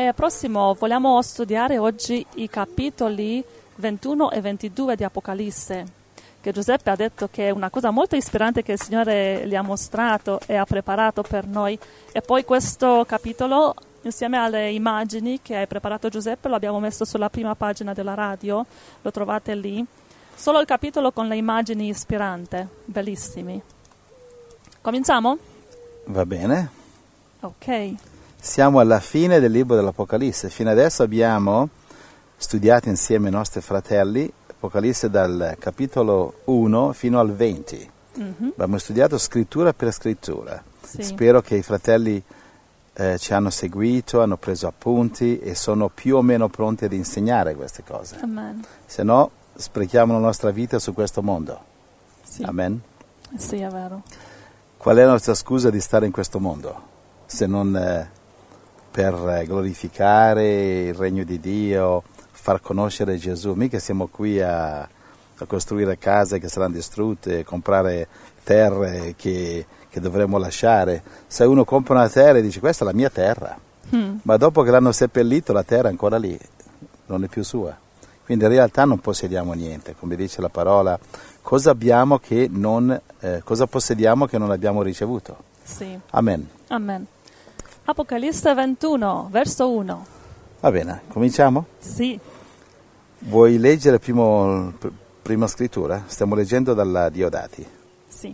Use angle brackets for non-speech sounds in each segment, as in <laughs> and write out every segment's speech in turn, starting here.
E prossimo vogliamo studiare oggi i capitoli 21 e 22 di Apocalisse, che Giuseppe ha detto che è una cosa molto ispirante che il Signore gli ha mostrato e ha preparato per noi. E poi questo capitolo, insieme alle immagini che hai preparato Giuseppe, lo abbiamo messo sulla prima pagina della radio, lo trovate lì. Solo il capitolo con le immagini ispirante, bellissimi. Cominciamo? Va bene. Ok. Siamo alla fine del libro dell'Apocalisse. Fino adesso abbiamo studiato insieme ai nostri fratelli Apocalisse dal capitolo 1 fino al 20. Mhm. Abbiamo studiato scrittura per scrittura. Sì. Spero che i fratelli eh, ci hanno seguito, hanno preso appunti e sono più o meno pronti ad insegnare queste cose. Amen. Se no, sprechiamo la nostra vita su questo mondo. Sì. Amen. Sì, è vero. Qual è la nostra scusa di stare in questo mondo? Se non eh, per glorificare il regno di Dio, far conoscere Gesù. Mica siamo qui a, a costruire case che saranno distrutte, comprare terre che, che dovremmo lasciare. Se uno compra una terra e dice questa è la mia terra, Mm. ma dopo che l'hanno seppellito la terra è ancora lì, non è più sua. Quindi in realtà non possediamo niente, come dice la parola, cosa abbiamo che non, eh, cosa possediamo che non abbiamo ricevuto. Sì. Amen. Amen. Apocalisse 21, verso 1. Va bene, cominciamo? Sì. Vuoi leggere primo, pr- prima scrittura? Stiamo leggendo dalla Diodati. Sì.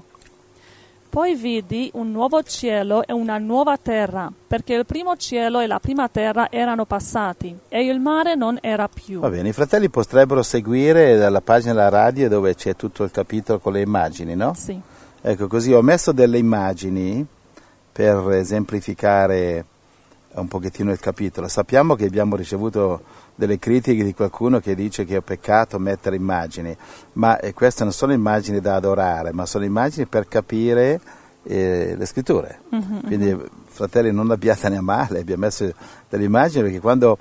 Poi vidi un nuovo cielo e una nuova terra, perché il primo cielo e la prima terra erano passati e il mare non era più. Va bene, i fratelli potrebbero seguire dalla pagina della radio dove c'è tutto il capitolo con le immagini, no? Sì. Ecco, così ho messo delle immagini per esemplificare un pochettino il capitolo. Sappiamo che abbiamo ricevuto delle critiche di qualcuno che dice che è peccato mettere immagini, ma eh, queste non sono immagini da adorare, ma sono immagini per capire eh, le scritture. Mhm, Quindi, fratelli, non abbiate a male, abbiamo messo delle immagini perché quando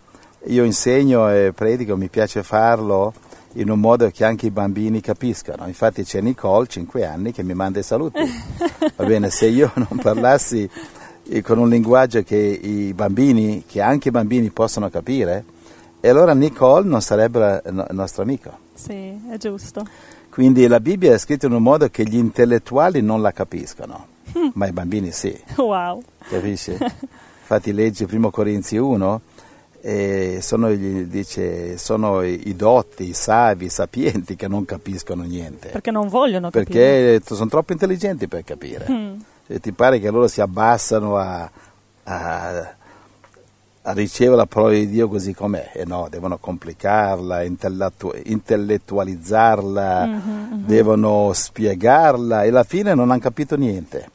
io insegno e predico mi piace farlo in un modo che anche i bambini capiscano. Infatti c'è Nicole, 5 anni, che mi manda i saluti. <laughs> Va bene, se io non parlassi eh, con un linguaggio che i bambini, che anche i bambini possono capire, e allora Nicole non sarebbe il nostro amico. Sì, è giusto. Quindi la Bibbia è scritta in un modo che gli intellettuali non la capiscono, ma i bambini sì. Wow. Capisci? <laughs> Infatti leggi 1 Corinzi 1 e sono, gli- dice, sono i i dotti, i savi, i sapienti che non capiscono niente. Perché non vogliono capire. Perché sono troppo intelligenti per capire. Mm. E ti pare che loro si abbassano a, a- a ricevere la parola di Dio così com'è? E no, devono complicarla, intellettu- intellettualizzarla, Mhm, mhm. devono spiegarla e alla fine non hanno capito niente.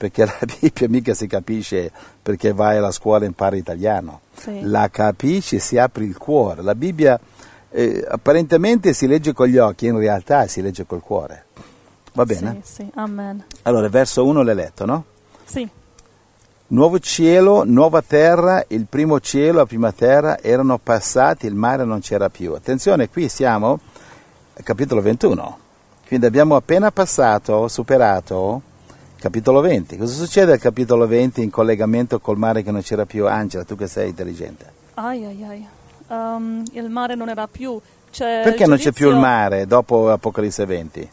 Perché la <laughs> Bibbia mica si capisce perché vai alla scuola e impari italiano. Sì. La capisci, si apre il cuore. La Bibbia eh, apparentemente si legge con gli occhi, in realtà si legge col cuore. Va bene? Sì, sì. Amen. Allora, verso 1 l'hai letto, no? Sì. Nuovo cielo, nuova terra, il primo cielo, la prima terra erano passati, il mare non c'era più. Attenzione, qui siamo al capitolo 21. Quindi abbiamo appena passato, superato capitolo 20. Cosa succede al capitolo 20 in collegamento col mare che non c'era più? Angela, tu che sei intelligente. Ai ai ai. Um, il mare non era più. C'è Perché il non c'è più il giudizio- mare dopo Apocalisse 20?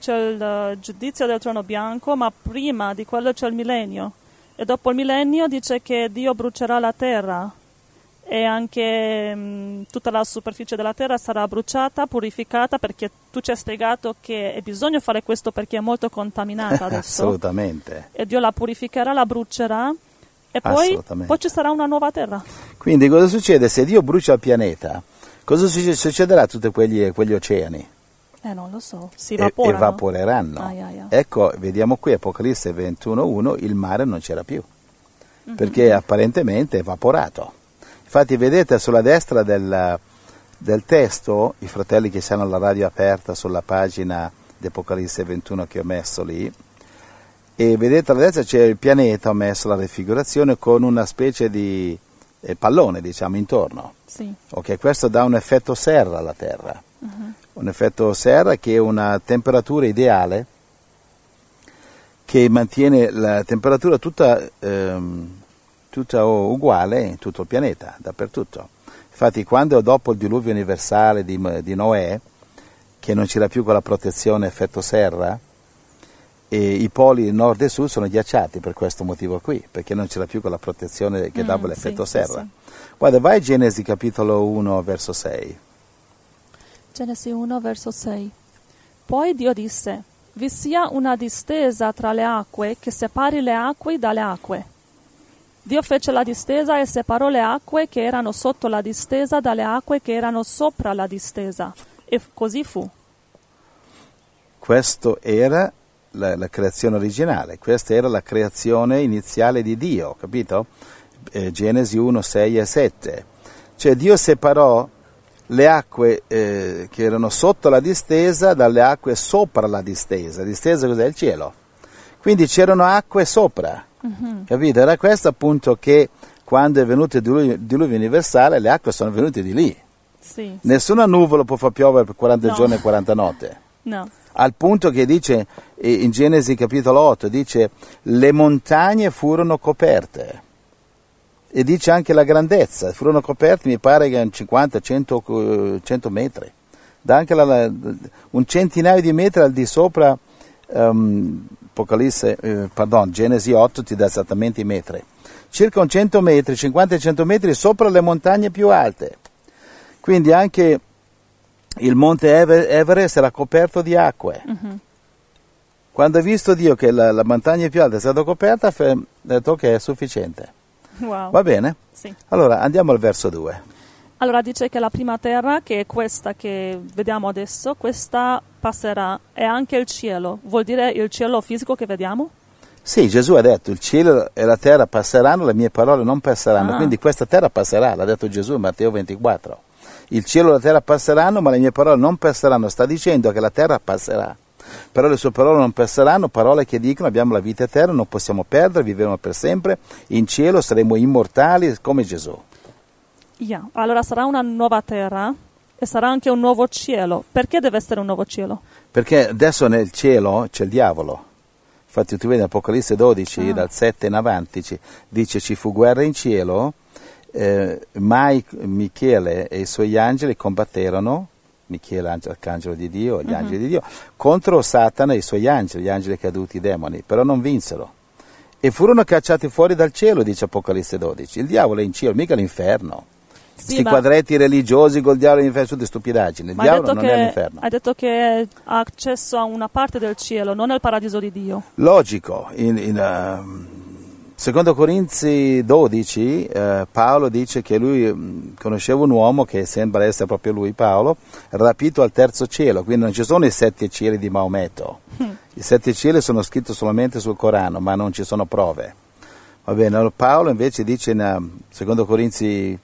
C'è il eh, giudizio del trono bianco, ma prima di quello c'è il millennio. E dopo il millennio dice che Dio brucerà la terra e anche mm, tutta la superficie della terra sarà bruciata, purificata, perché tu ci hai spiegato che è bisogno fare questo perché è molto contaminata <laughs> adesso. Assolutamente. e Dio la purificherà, la brucerà e poi, poi ci sarà una nuova terra. Quindi cosa succede se Dio brucia il pianeta? Cosa succe- succederà a tutti quegli, quegli oceani? Eh, non lo so, si E- evaporano. evaporeranno. Ai, ai, ai. Ecco, vediamo qui Apocalisse 21.1, il mare non c'era più, Mhm. perché apparentemente è evaporato. Infatti vedete sulla destra del, del testo, i fratelli che hanno la radio aperta sulla pagina di Apocalisse 21 che ho messo lì, e vedete alla destra c'è il pianeta, ho messo la raffigurazione con una specie di eh, pallone, diciamo, intorno. Sì. Ok, questo dà un effetto serra alla Terra, Mhm. un effetto serra che è una temperatura ideale che mantiene la temperatura tutta ehm, tutta uguale in tutto il pianeta, dappertutto. Infatti quando dopo il diluvio universale di, di Noè, che non c'era più quella protezione effetto serra, e i poli nord e sud sono ghiacciati per questo motivo qui, perché non c'era più quella protezione che dava Mm, l'effetto sì, serra. sì, Guarda, vai a Genesi capitolo 1 verso 6. Genesi 1, verso 6. Poi Dio disse, vi sia una distesa tra le acque che separi le acque dalle acque. Dio fece la distesa e separò le acque che erano sotto la distesa dalle acque che erano sopra la distesa. E così fu. Questo era la, la creazione originale, questa era la creazione iniziale di Dio, capito? Eh, Genesi 1, 6 e 7. Cioè Dio separò le acque eh, che erano sotto la distesa dalle acque sopra la distesa. Distesa cos'è? Il cielo. Quindi c'erano acque sopra, capito? Era questo appunto che quando è venuto il diluvio, diluvio universale le acque sono venute di lì. Sì. Nessuna nuvola può far piovere per 40 No. giorni e 40 notte No. al punto che dice eh, in Genesi capitolo 8 dice le montagne furono coperte e dice anche la grandezza furono coperte mi pare che 50 100, eh, 100 metri da anche la- un centinaio di metri al di sopra ehm, Apocalisse eh, pardon, Genesi 8 ti dà esattamente i metri circa un 100 metri 50 100 metri sopra le montagne più alte quindi anche il monte Ever- Everest era coperto di acque. Quando ha visto Dio che la, la montagna più alta è stata coperta, ha detto che è sufficiente. Wow. Va bene? Sì. Allora andiamo al verso 2. Allora dice che la prima terra, che è questa che vediamo adesso, questa passerà e anche il cielo. Vuol dire il cielo fisico che vediamo? Sì, Gesù ha detto il cielo e la terra passeranno, le mie parole non passeranno, Ah. quindi questa terra passerà, l'ha detto Gesù in Matteo 24. Il cielo e la terra passeranno, ma le mie parole non passeranno. Sta dicendo che la terra passerà. Però le sue parole non passeranno, parole che dicono abbiamo la vita eterna, non possiamo perdere, vivremo per sempre, in cielo saremo immortali come Gesù. Yeah. Allora sarà una nuova terra e sarà anche un nuovo cielo. Perché deve essere un nuovo cielo? Perché adesso nel cielo c'è il diavolo. Infatti tu vedi in Apocalisse 12, Ah. dal 7 in avanti, ci- dice ci fu guerra in cielo, eh, mai Michele e i suoi angeli combatterono, Michele angelo- arcangelo di Dio, gli angeli di Dio, contro Satana e i suoi angeli, gli angeli caduti, i demoni, però non vinsero. E furono cacciati fuori dal cielo, dice Apocalisse 12. Il diavolo è in cielo, mica l'inferno. Sì, Questi ma- quadretti religiosi col diavolo all'inferno sono tutte stupidaggini. Il diavolo non è che, all'inferno. hai detto che ha accesso a una parte del cielo, non al paradiso di Dio. Logico, in, in, ehm, secondo Corinzi 12 eh, Paolo dice che lui mm, conosceva un uomo che sembra essere proprio lui Paolo, rapito al terzo cielo, quindi non ci sono i sette cieli di Maometto, <laughs> i sette cieli sono scritti solamente sul Corano, ma non ci sono prove. Va bene, allora Paolo invece dice in eh, secondo Corinzi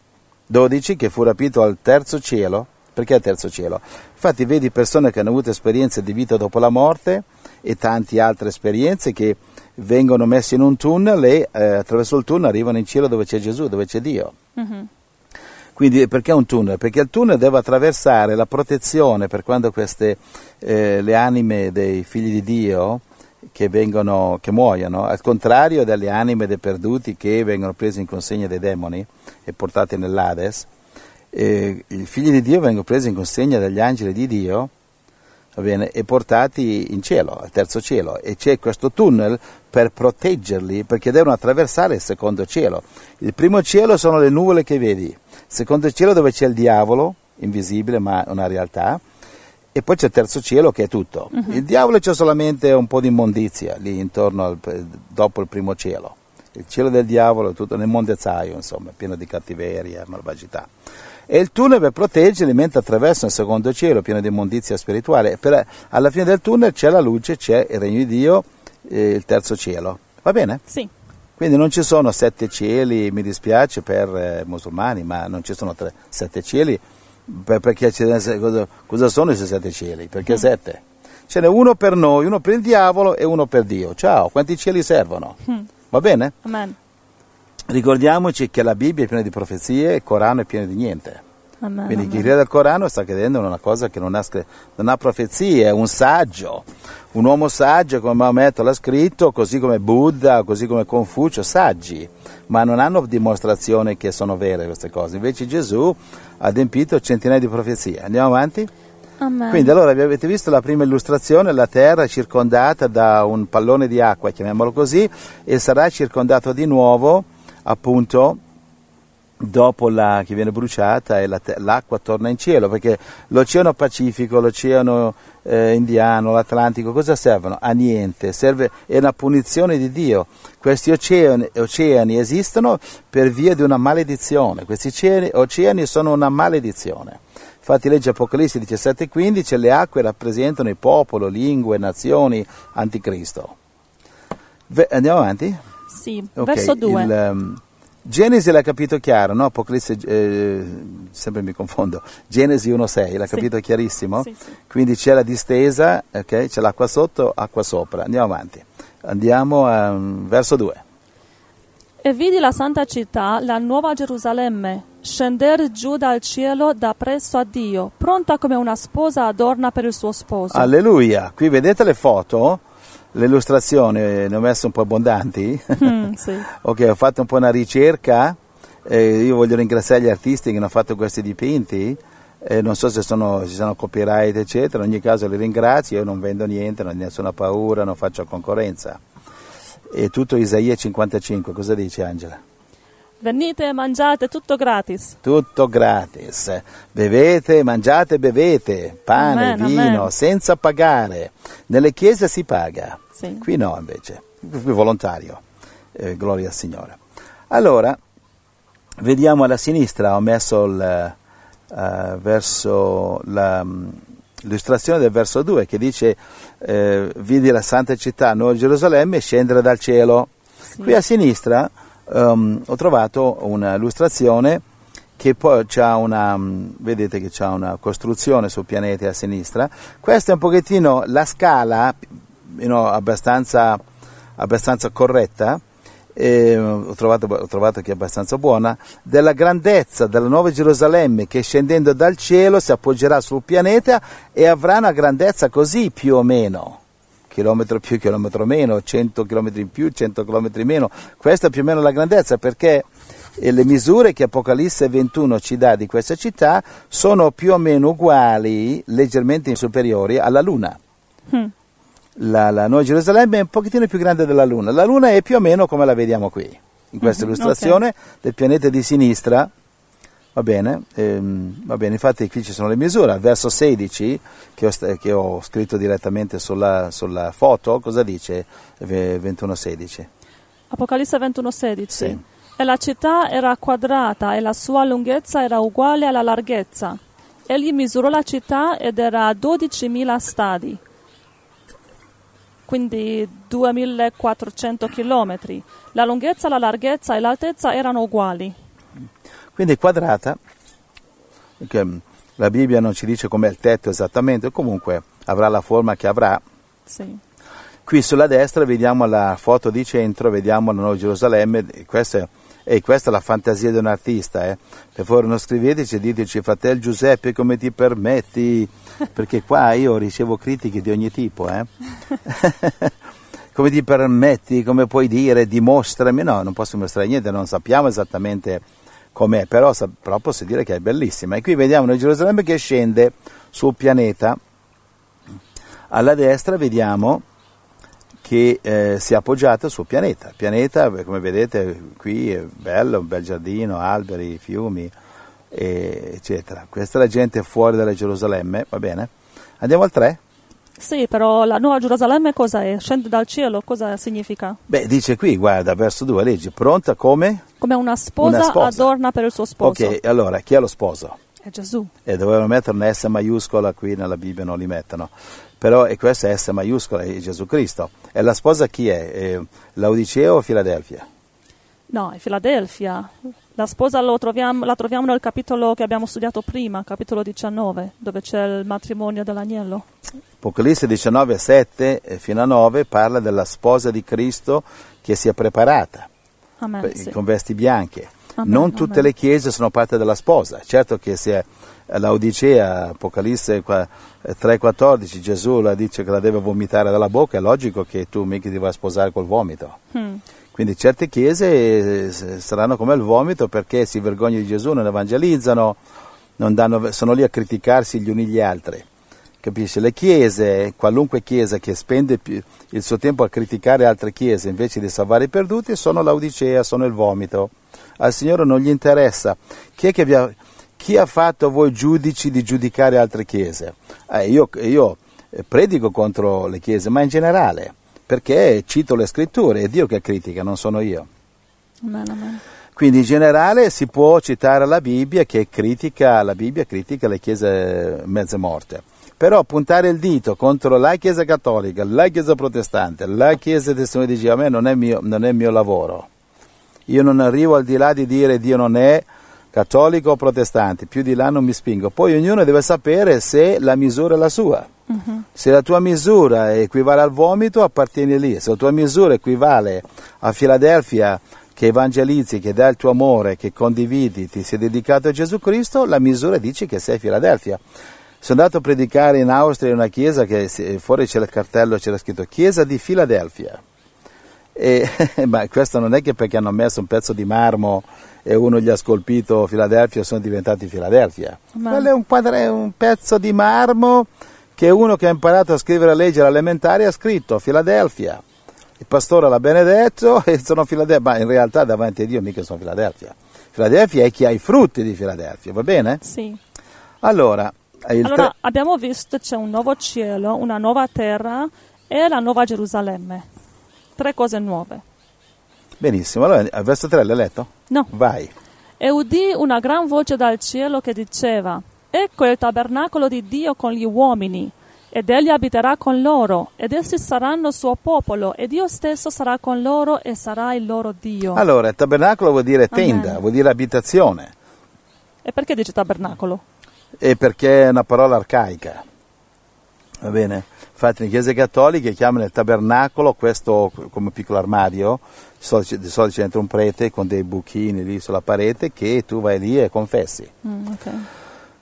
12 che fu rapito al terzo cielo. Perché al terzo cielo? Infatti vedi persone che hanno avuto esperienze di vita dopo la morte e tante altre esperienze che vengono messe in un tunnel e eh, attraverso il tunnel arrivano in cielo dove c'è Gesù, dove c'è Dio. Mhm. Quindi perché un tunnel? Perché il tunnel deve attraversare la protezione per quando queste, eh, le anime dei figli di Dio che, vengono, che muoiono, al contrario delle anime dei perduti che vengono prese in consegna dai demoni e portate nell'Hades, eh, i figli di Dio vengono presi in consegna dagli angeli di Dio bene, e portati in cielo, al terzo cielo. E c'è questo tunnel per proteggerli perché devono attraversare il secondo cielo. Il primo cielo sono le nuvole che vedi, il secondo cielo dove c'è il diavolo, invisibile ma una realtà, e poi c'è il terzo cielo che è tutto. Il diavolo c'è solamente un po' di immondizia lì intorno al, dopo il primo cielo. Il cielo del diavolo è tutto nel mondezzaio, insomma, pieno di cattiveria malvagità. E il tunnel per proteggerli mentre attraversano il secondo cielo, pieno di immondizia spirituale. Per, alla fine del tunnel c'è la luce, c'è il regno di Dio, eh, il terzo cielo. Va bene? Sì, Quindi non ci sono sette cieli, mi dispiace per eh, musulmani, ma non ci sono tre, sette cieli, per- perché cosa, cosa sono questi sette cieli? Perché sette? Ce n'è uno per noi, uno per il diavolo e uno per Dio. Ciao, quanti cieli servono? Va bene? amen. Ricordiamoci che la Bibbia è piena di profezie e il Corano è pieno di niente. Amen, Quindi chi amen. crede al Corano sta credendo in una cosa che non ha, non ha profezie, è un saggio, un uomo saggio come Maometto l'ha scritto, così come Buddha, così come Confucio, saggi, ma non hanno dimostrazione che sono vere queste cose. Invece Gesù ha adempito centinaia di profezie. Andiamo avanti? Amen. Quindi allora avete visto la prima illustrazione, la terra è circondata da un pallone di acqua, chiamiamolo così, e sarà circondato di nuovo appunto dopo la, che viene bruciata e la l'acqua torna in cielo, perché l'oceano Pacifico, l'oceano eh, Indiano, l'Atlantico, cosa servono? A niente, serve, è una punizione di Dio. Questi oceani, oceani esistono per via di una maledizione, questi oceani, oceani sono una maledizione. Infatti legge Apocalisse 17:15, le acque rappresentano il popolo, lingue, nazioni, anticristo. Ve- andiamo avanti? Sì, Ok, verso 2. il, ehm, Genesi l'ha capito chiaro, no? Apocalisse, eh, sempre mi confondo, Genesi 1.6, l'ha Sì. capito chiarissimo? Sì, sì. Quindi c'è la distesa, ok? C'è l'acqua sotto, acqua sopra. Andiamo avanti. Andiamo a, mm, verso 2. E vidi la santa città, la nuova Gerusalemme, scender giù dal cielo da presso a Dio, pronta come una sposa adorna per il suo sposo. Alleluia! Qui vedete le foto? Le illustrazioni eh, ne ho messe un po' abbondanti. Mm, <laughs> sì. ok, ho fatto un po' una ricerca. eh, io voglio ringraziare gli artisti che hanno fatto questi dipinti. eh, non so se sono, ci sono copyright, eccetera. In ogni caso li ringrazio. Io non vendo niente, non ho nessuna paura, non faccio concorrenza. È tutto Isaia 55. Cosa dice Angela? Venite e mangiate tutto gratis. Tutto gratis. Bevete, mangiate, bevete. Pane, Amen, vino, amen. senza pagare. Nelle chiese si paga. Sì. Qui no, invece, qui volontario. Eh, gloria al Signore. Allora, vediamo alla sinistra, ho messo il, eh, verso la, mm, l'illustrazione del verso 2 che dice eh, vidi la santa città, Nuova Gerusalemme, scendere dal cielo. Sì. Qui a sinistra ehm, ho trovato un'illustrazione che poi c'ha una, mm, vedete che c'è una costruzione sul pianeta a sinistra. Questa è un pochettino la scala, you know, abbastanza, abbastanza corretta, eh, ho, trovato, ho trovato che è abbastanza buona, della grandezza della nuova Gerusalemme che scendendo dal cielo si appoggerà sul pianeta e avrà una grandezza così più o meno chilometro più, chilometro meno, 100 km in più, 100 km meno. Questa è più o meno la grandezza perché eh, le misure che Apocalisse 21 ci dà di questa città sono più o meno uguali, leggermente superiori alla Luna. Mm. La, la Nuova Gerusalemme è un pochettino più grande della Luna. La Luna è più o meno come la vediamo qui, in questa Mhm, illustrazione del pianeta di sinistra. Va bene, ehm, va bene, infatti qui ci sono le misure. Al verso 16, che ho, che ho scritto direttamente sulla, sulla foto, cosa dice eh, 21.16? Apocalisse 21:16. Sì. E la città era quadrata e la sua lunghezza era uguale alla larghezza. Egli misurò la città ed era a 12.000 stadi, quindi 2.400 chilometri. La lunghezza, la larghezza e l'altezza erano uguali. Quindi è quadrata, che mm, la Bibbia non ci dice com'è il tetto esattamente, comunque avrà la forma che avrà. Sì. Qui sulla destra vediamo la foto di centro, vediamo la Nuova Gerusalemme, e questa è, e questa è la fantasia di un artista. Eh. Per favore non scriveteci e diteci, fratello Giuseppe, come ti permetti? Perché qua io ricevo critiche di ogni tipo. Eh. <laughs> come ti permetti, come puoi dire, dimostrami? No, non posso dimostrare niente, non sappiamo esattamente com'è, però, però posso dire che è bellissima. E qui vediamo una Gerusalemme che scende sul pianeta. Alla destra vediamo che eh, si è appoggiata sul pianeta. Il pianeta, come vedete, qui è bello, un bel giardino, alberi, fiumi, eccetera. Questa è la gente fuori dalla Gerusalemme, va bene? Andiamo al 3? Sì, però la nuova Gerusalemme cosa è? Scende dal cielo, cosa significa? Beh, dice qui, guarda, verso 2, leggi, pronta come? Come una sposa, Una sposa. adorna per il suo sposo. Ok, allora, chi è lo sposo? È Gesù. E dovevano mettere una S maiuscola qui nella Bibbia, non li mettono. Però e questa è S maiuscola, è Gesù Cristo. E la sposa chi è? Eh, Laodicea o Filadelfia? No, è Filadelfia. La sposa lo troviamo- la troviamo nel capitolo che abbiamo studiato prima, capitolo 19, dove c'è il matrimonio dell'agnello. Apocalisse 19, 7 eh, fino a 9 parla della sposa di Cristo che si è preparata Amen. per- sì. con vesti bianche. Amen, non tutte amen. le chiese sono parte della sposa. Certo che se l'Odicea, Apocalisse qua- eh, 3,14, Gesù la dice che la deve vomitare dalla bocca, è logico che tu mica ti vai a sposare col vomito. Mm. Quindi certe chiese eh, saranno come il vomito perché si vergognano di Gesù, non evangelizzano, non danno- sono lì a criticarsi gli uni gli altri. Capisci? Le chiese, qualunque chiesa che spende il suo tempo a criticare altre chiese invece di salvare i perduti, sono l'Odicea, sono il vomito. Al Signore non gli interessa. Chi, ha, chi ha fatto voi giudici di giudicare altre chiese? Eh, io, io eh, predico contro le chiese, ma in generale, perché cito le scritture, è Dio che critica, non sono io. Amen, amen. Quindi in generale si può citare la Bibbia che critica, la Bibbia critica le chiese mezze morte. Però puntare il dito contro la Chiesa cattolica, la Chiesa protestante, la Chiesa testimone di Dio, a me non è mio, non è mio lavoro. Io non arrivo al di là di dire Dio non è cattolico o protestante, più di là non mi spingo. Poi ognuno deve sapere se la misura è la sua. Se la tua misura equivale al vomito, appartieni lì. Se la tua misura equivale a Filadelfia, che evangelizzi, che dà il tuo amore, che condividi, ti sei dedicato a Gesù Cristo, la misura dice che sei Filadelfia. Sono andato a predicare in Austria in una chiesa che fuori c'è il cartello, c'era scritto Chiesa di Filadelfia. E, <laughs> ma questo non è che perché hanno messo un pezzo di marmo e uno gli ha scolpito Filadelfia sono diventati Filadelfia. Ma- Quello è un, quadre- un pezzo di marmo che uno che ha imparato a scrivere e a leggere all'elementare ha scritto Filadelfia. Il pastore l'ha benedetto <laughs> e sono Filadelfia, ma in realtà davanti a Dio mica sono Filadelfia. Filadelfia è chi ha i frutti di Filadelfia, va bene? Sì. Allora, Allora, tre- abbiamo visto c'è un nuovo cielo, una nuova terra e la nuova Gerusalemme. Tre cose nuove. benissimo, allora al verso 3 l'hai letto? No. Vai. E udì una gran voce dal cielo che diceva: Ecco il tabernacolo di Dio con gli uomini, ed egli abiterà con loro, ed essi saranno suo popolo, e Dio stesso sarà con loro e sarà il loro Dio. Allora, il tabernacolo vuol dire tenda, Amen. vuol dire abitazione, E perché dice tabernacolo? e perché è una parola arcaica. Va bene? Infatti, le chiese cattoliche chiamano il tabernacolo questo come piccolo armadio, di solito c'è un prete con dei buchini lì sulla parete che tu vai lì e confessi. Mm, ok.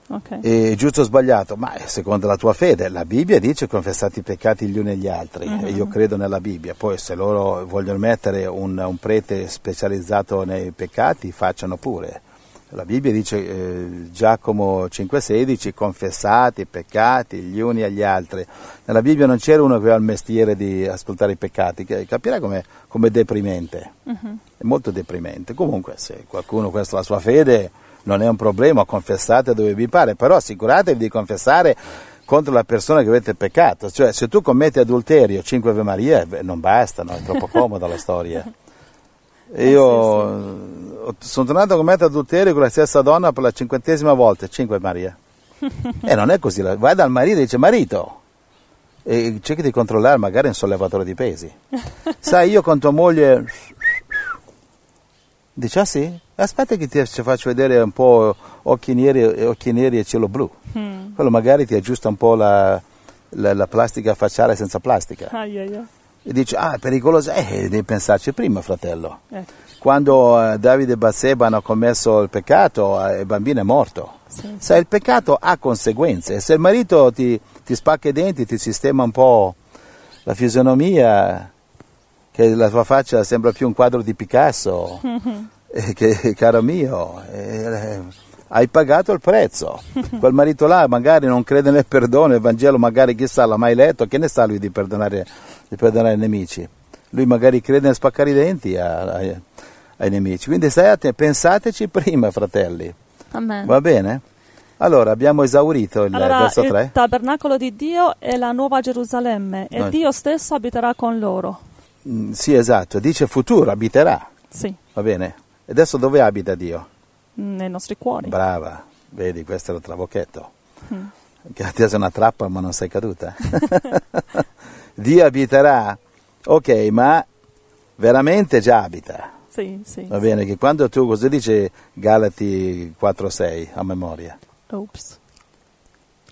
Ok. È giusto o sbagliato? Ma è secondo la tua fede. La Bibbia dice confessate i peccati gli uni agli altri e io credo nella Bibbia. Poi se loro vogliono mettere un, un prete specializzato nei peccati, facciano pure. La Bibbia dice, eh, Giacomo 5,16, confessate i peccati gli uni agli altri. Nella Bibbia non c'era uno che aveva il mestiere di ascoltare i peccati, che capirai com'è, com'è deprimente. È molto deprimente. Comunque, se qualcuno questa è la sua fede, non è un problema, confessate dove vi pare, però assicuratevi di confessare contro la persona che avete peccato. Cioè, se tu commetti adulterio, 5 Ave Maria, beh, non bastano, è troppo <laughs> comoda la storia. Io ho- sono tornato a commettere adulterio con la stessa donna per la cinquantesima volta, 5 Maria. <laughs> E non è così, vai dal marito e dice marito, e cerchi di controllare magari un sollevatore di pesi. <laughs> Sai, io con tua moglie... Dice, ah sì? Aspetta che ti ci faccio vedere un po' occhi neri, occhi neri e cielo blu. Mm. Quello magari ti aggiusta un po' la, la- la plastica facciale senza plastica. Ai, ai, ai. E dice, ah, è pericoloso. Eh, devi pensarci prima, fratello. Ecco, Quando eh, Davide e Batseba hanno commesso il peccato, eh, il bambino è morto. sì. Sai, il peccato ha conseguenze. Se il marito ti, ti spacca i denti, ti sistema un po' la fisionomia, che la tua faccia sembra più un quadro di Picasso, <laughs> eh, che, caro mio, eh, hai pagato il prezzo. <laughs> Quel marito là magari non crede nel perdono, il Vangelo magari chissà l'ha mai letto, che ne sa lui di perdonare, di perdonare i nemici? Lui magari crede nel spaccare i denti ai- ai nemici. Quindi stai attenti, pensateci prima, fratelli. Amen. Va bene? Allora, abbiamo esaurito il Allora, verso il 3. tabernacolo di Dio è la nuova Gerusalemme e Noi- Dio stesso abiterà con loro. Mm, sì, esatto, dice futuro, abiterà, Sì, va bene? E adesso dove abita Dio? nei nostri cuori. Brava, vedi, questo è il trabocchetto. Che a te è una trappola ma non sei caduta. <laughs> Dio abiterà, ok, ma veramente già abita. Sì, sì. Va bene, che quando tu, cosa dice Galati 4-6 a memoria? Ops.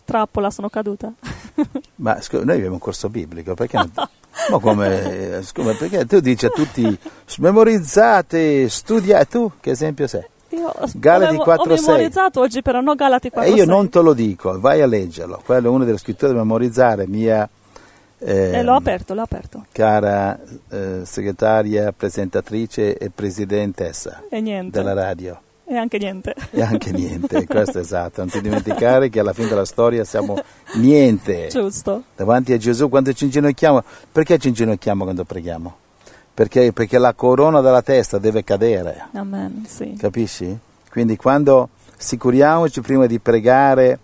Trappola, sono caduta. Ma scu- noi abbiamo un corso biblico, perché <laughs> non- Ma come, scusa, perché tu dici a tutti memorizzate, studiate, tu che esempio sei? Io Galati avevo- 4, ho 6. memorizzato oggi, però no Galati 4. E io non te lo dico, vai a leggerlo. Quello è una delle scritture da memorizzare, mia eh, E l'ho aperto, l'ho aperto. cara eh, segretaria, presentatrice e presidentessa della radio. E anche niente. E anche niente, questo è esatto. Non ti dimenticare che alla fine della storia siamo niente. Giusto. davanti a Gesù quando ci inginocchiamo. Perché ci inginocchiamo quando preghiamo? Perché, perché la corona della testa deve cadere, Amen, sì. capisci? Quindi quando sicuriamoci prima di pregare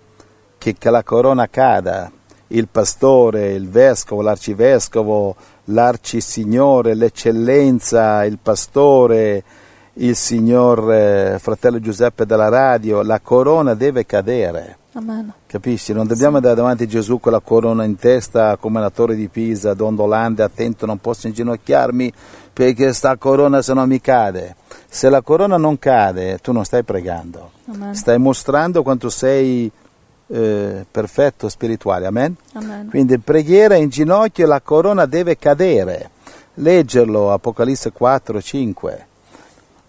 che, che la corona cada, il pastore, il vescovo, l'arcivescovo, l'arcisignore, l'eccellenza, il pastore, il signor eh, fratello Giuseppe della radio, la corona deve cadere. Amen. Capisci? Non dobbiamo andare davanti a Gesù con la corona in testa come la torre di Pisa, dondolante, attento, non posso inginocchiarmi perché sta corona se no mi cade. Se la corona non cade, tu non stai pregando, Amen. stai mostrando quanto sei eh, perfetto spirituale. Amen? Amen. Quindi preghiera in ginocchio la corona deve cadere. Leggerlo, Apocalisse 4, 5.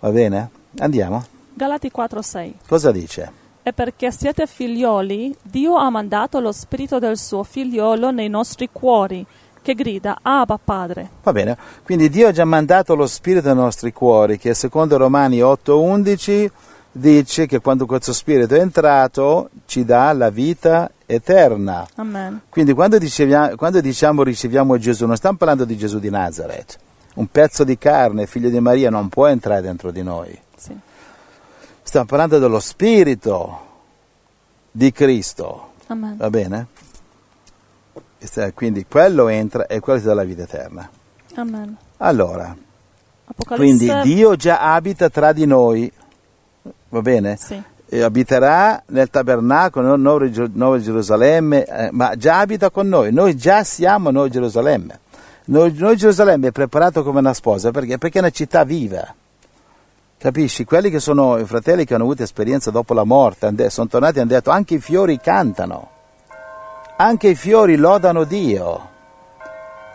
Va bene? Andiamo. Galati 4, 6. Cosa dice? E perché siete figlioli, Dio ha mandato lo spirito del suo figliolo nei nostri cuori, che grida Abba Padre. Va bene, quindi Dio ha già mandato lo Spirito nei nostri cuori, che secondo Romani 8:11 dice che quando questo Spirito è entrato ci dà la vita eterna. Amen. Quindi quando, dicevia- quando diciamo riceviamo Gesù, non stiamo parlando di Gesù di Nazareth. Un pezzo di carne, figlio di Maria, non può entrare dentro di noi. Sì. Stiamo parlando dello Spirito di Cristo. Amen. Va bene? Quindi quello entra e quello ti dà la vita eterna. Amen. Allora, Apocalisse. quindi Dio già abita tra di noi, va bene? Sì. E abiterà nel tabernacolo, Gio- Nuova Gerusalemme, eh, ma già abita con noi, noi già siamo Nuova Gerusalemme. Noi, Gerusalemme è preparato come una sposa perché? Perché è una città viva. Capisci? Quelli che sono i fratelli che hanno avuto esperienza dopo la morte, sono tornati e hanno detto anche i fiori cantano, anche i fiori lodano Dio.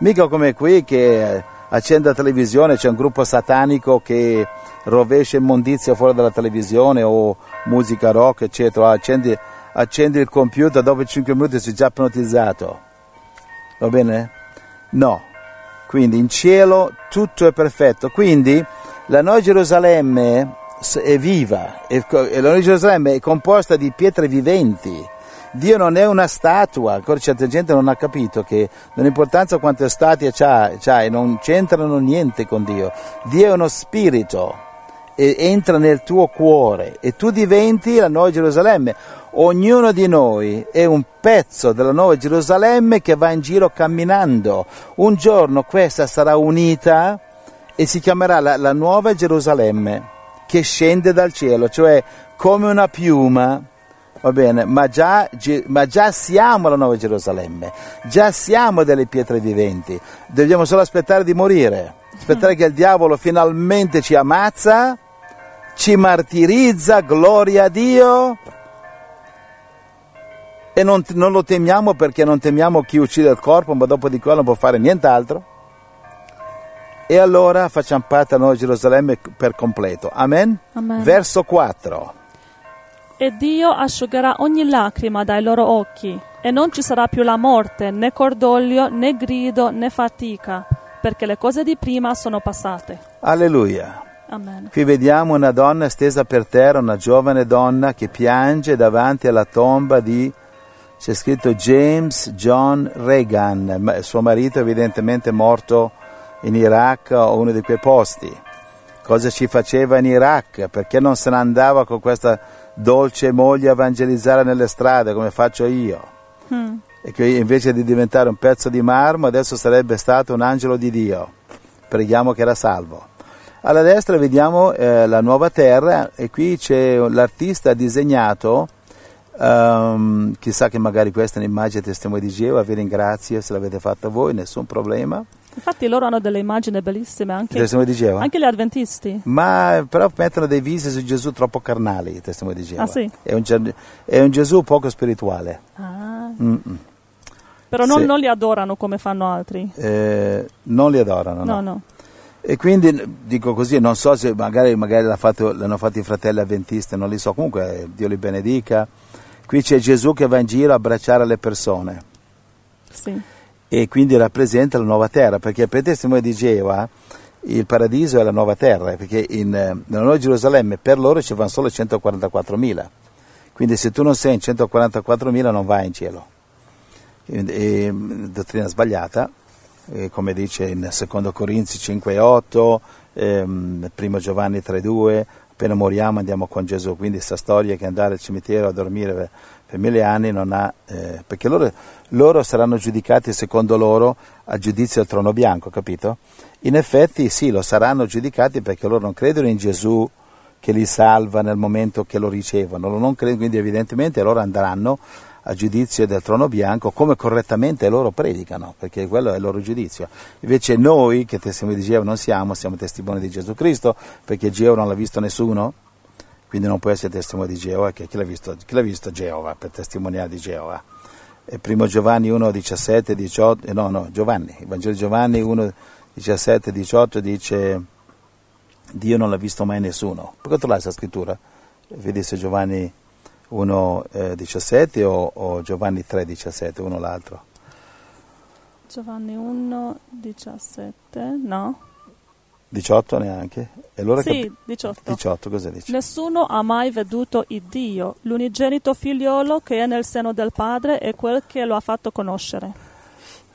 Mica come qui che accende la televisione, c'è un gruppo satanico che rovescia immondizia fuori dalla televisione o musica rock, eccetera. Accendi, accendi il computer, dopo 5 minuti sei già ipnotizzato. Va bene? No. Quindi in cielo tutto è perfetto. Quindi la Nuova Gerusalemme è viva e la Nuova Gerusalemme è composta di pietre viventi. Dio non è una statua, ancora certa gente non ha capito che non importanza quante statue c'ha, c'hai, non c'entrano niente con Dio. Dio è uno spirito e entra nel tuo cuore e tu diventi la Nuova Gerusalemme. Ognuno di noi è un pezzo della Nuova Gerusalemme che va in giro camminando. Un giorno questa sarà unita e si chiamerà la, la Nuova Gerusalemme che scende dal cielo, cioè come una piuma. Va bene, ma già, ma già siamo la Nuova Gerusalemme, già siamo delle pietre viventi, dobbiamo solo aspettare di morire, aspettare che il diavolo finalmente ci ammazza, ci martirizza, gloria a Dio, e non, non lo temiamo perché non temiamo chi uccide il corpo, ma dopo di quello non può fare nient'altro. E allora facciamo parte della Nuova Gerusalemme per completo. Amen? Amen. Verso 4. E Dio asciugherà ogni lacrima dai loro occhi, e non ci sarà più la morte, né cordoglio, né grido, né fatica, perché le cose di prima sono passate. Alleluia. Amen. Qui vediamo una donna stesa per terra, una giovane donna che piange davanti alla tomba di, c'è scritto James John Reagan, suo marito evidentemente morto in Iraq o uno di quei posti. Cosa ci faceva in Iraq? Perché non se ne andava con questa dolce moglie a evangelizzare nelle strade come faccio io? Hmm. E che invece di diventare un pezzo di marmo adesso sarebbe stato un angelo di Dio. Preghiamo che era salvo. Alla destra vediamo eh, la nuova terra e qui c'è l'artista ha disegnato, ehm, chissà che magari questa è un'immagine testimone di Geova, vi ringrazio se l'avete fatta voi, nessun problema. Infatti loro hanno delle immagini bellissime, anche, anche gli adventisti. Ma però mettono dei visi su Gesù troppo carnali, il testimone di Geova. Ah, sì? È un, è un Gesù poco spirituale. Ah. Però non, Sì. non li adorano come fanno altri. Eh, non li adorano, no. No, no. E quindi dico così, non so se magari, magari l'ha fatto, l'hanno fatto i fratelli avventisti, non li so, comunque Dio li benedica. Qui c'è Gesù che va in giro a abbracciare le persone. Sì. E quindi rappresenta la nuova terra, perché per testimone di Geova il paradiso è la nuova terra, perché in, nella nuova Gerusalemme per loro ci vanno solo 144.000. Quindi se tu non sei in 144.000 non vai in cielo. E, e, dottrina sbagliata, eh, come dice in 2 Corinzi 5,8, ehm, 1 Giovanni 3,2, appena moriamo andiamo con Gesù, quindi questa storia che andare al cimitero a dormire per, per mille anni non ha, eh, perché loro, loro, saranno giudicati secondo loro al giudizio del trono bianco, capito? In effetti sì, lo saranno giudicati perché loro non credono in Gesù che li salva nel momento che lo ricevono, non credono, quindi evidentemente loro andranno a giudizio del trono bianco come correttamente loro predicano, perché quello è il loro giudizio. Invece noi che testimoni di Geova non siamo, siamo testimoni di Gesù Cristo, perché Geova non l'ha visto nessuno, quindi non può essere testimone di Geova, chi l'ha visto, chi l'ha visto Geova per testimoniare di Geova. E primo Giovanni 1, 17, 18, no, no, Giovanni, il Vangelo di Giovanni 1, 17, 18 dice Dio non l'ha visto mai nessuno. Puoi controllare questa scrittura? Vedi se Giovanni 1,17 eh, o, o, Giovanni 3,17, uno o l'altro? Giovanni 1,17, no? 18 neanche? E allora sì, cap- 18. 18, cosa dice? Nessuno ha mai veduto il Dio, l'unigenito figliolo che è nel seno del Padre è quel che lo ha fatto conoscere.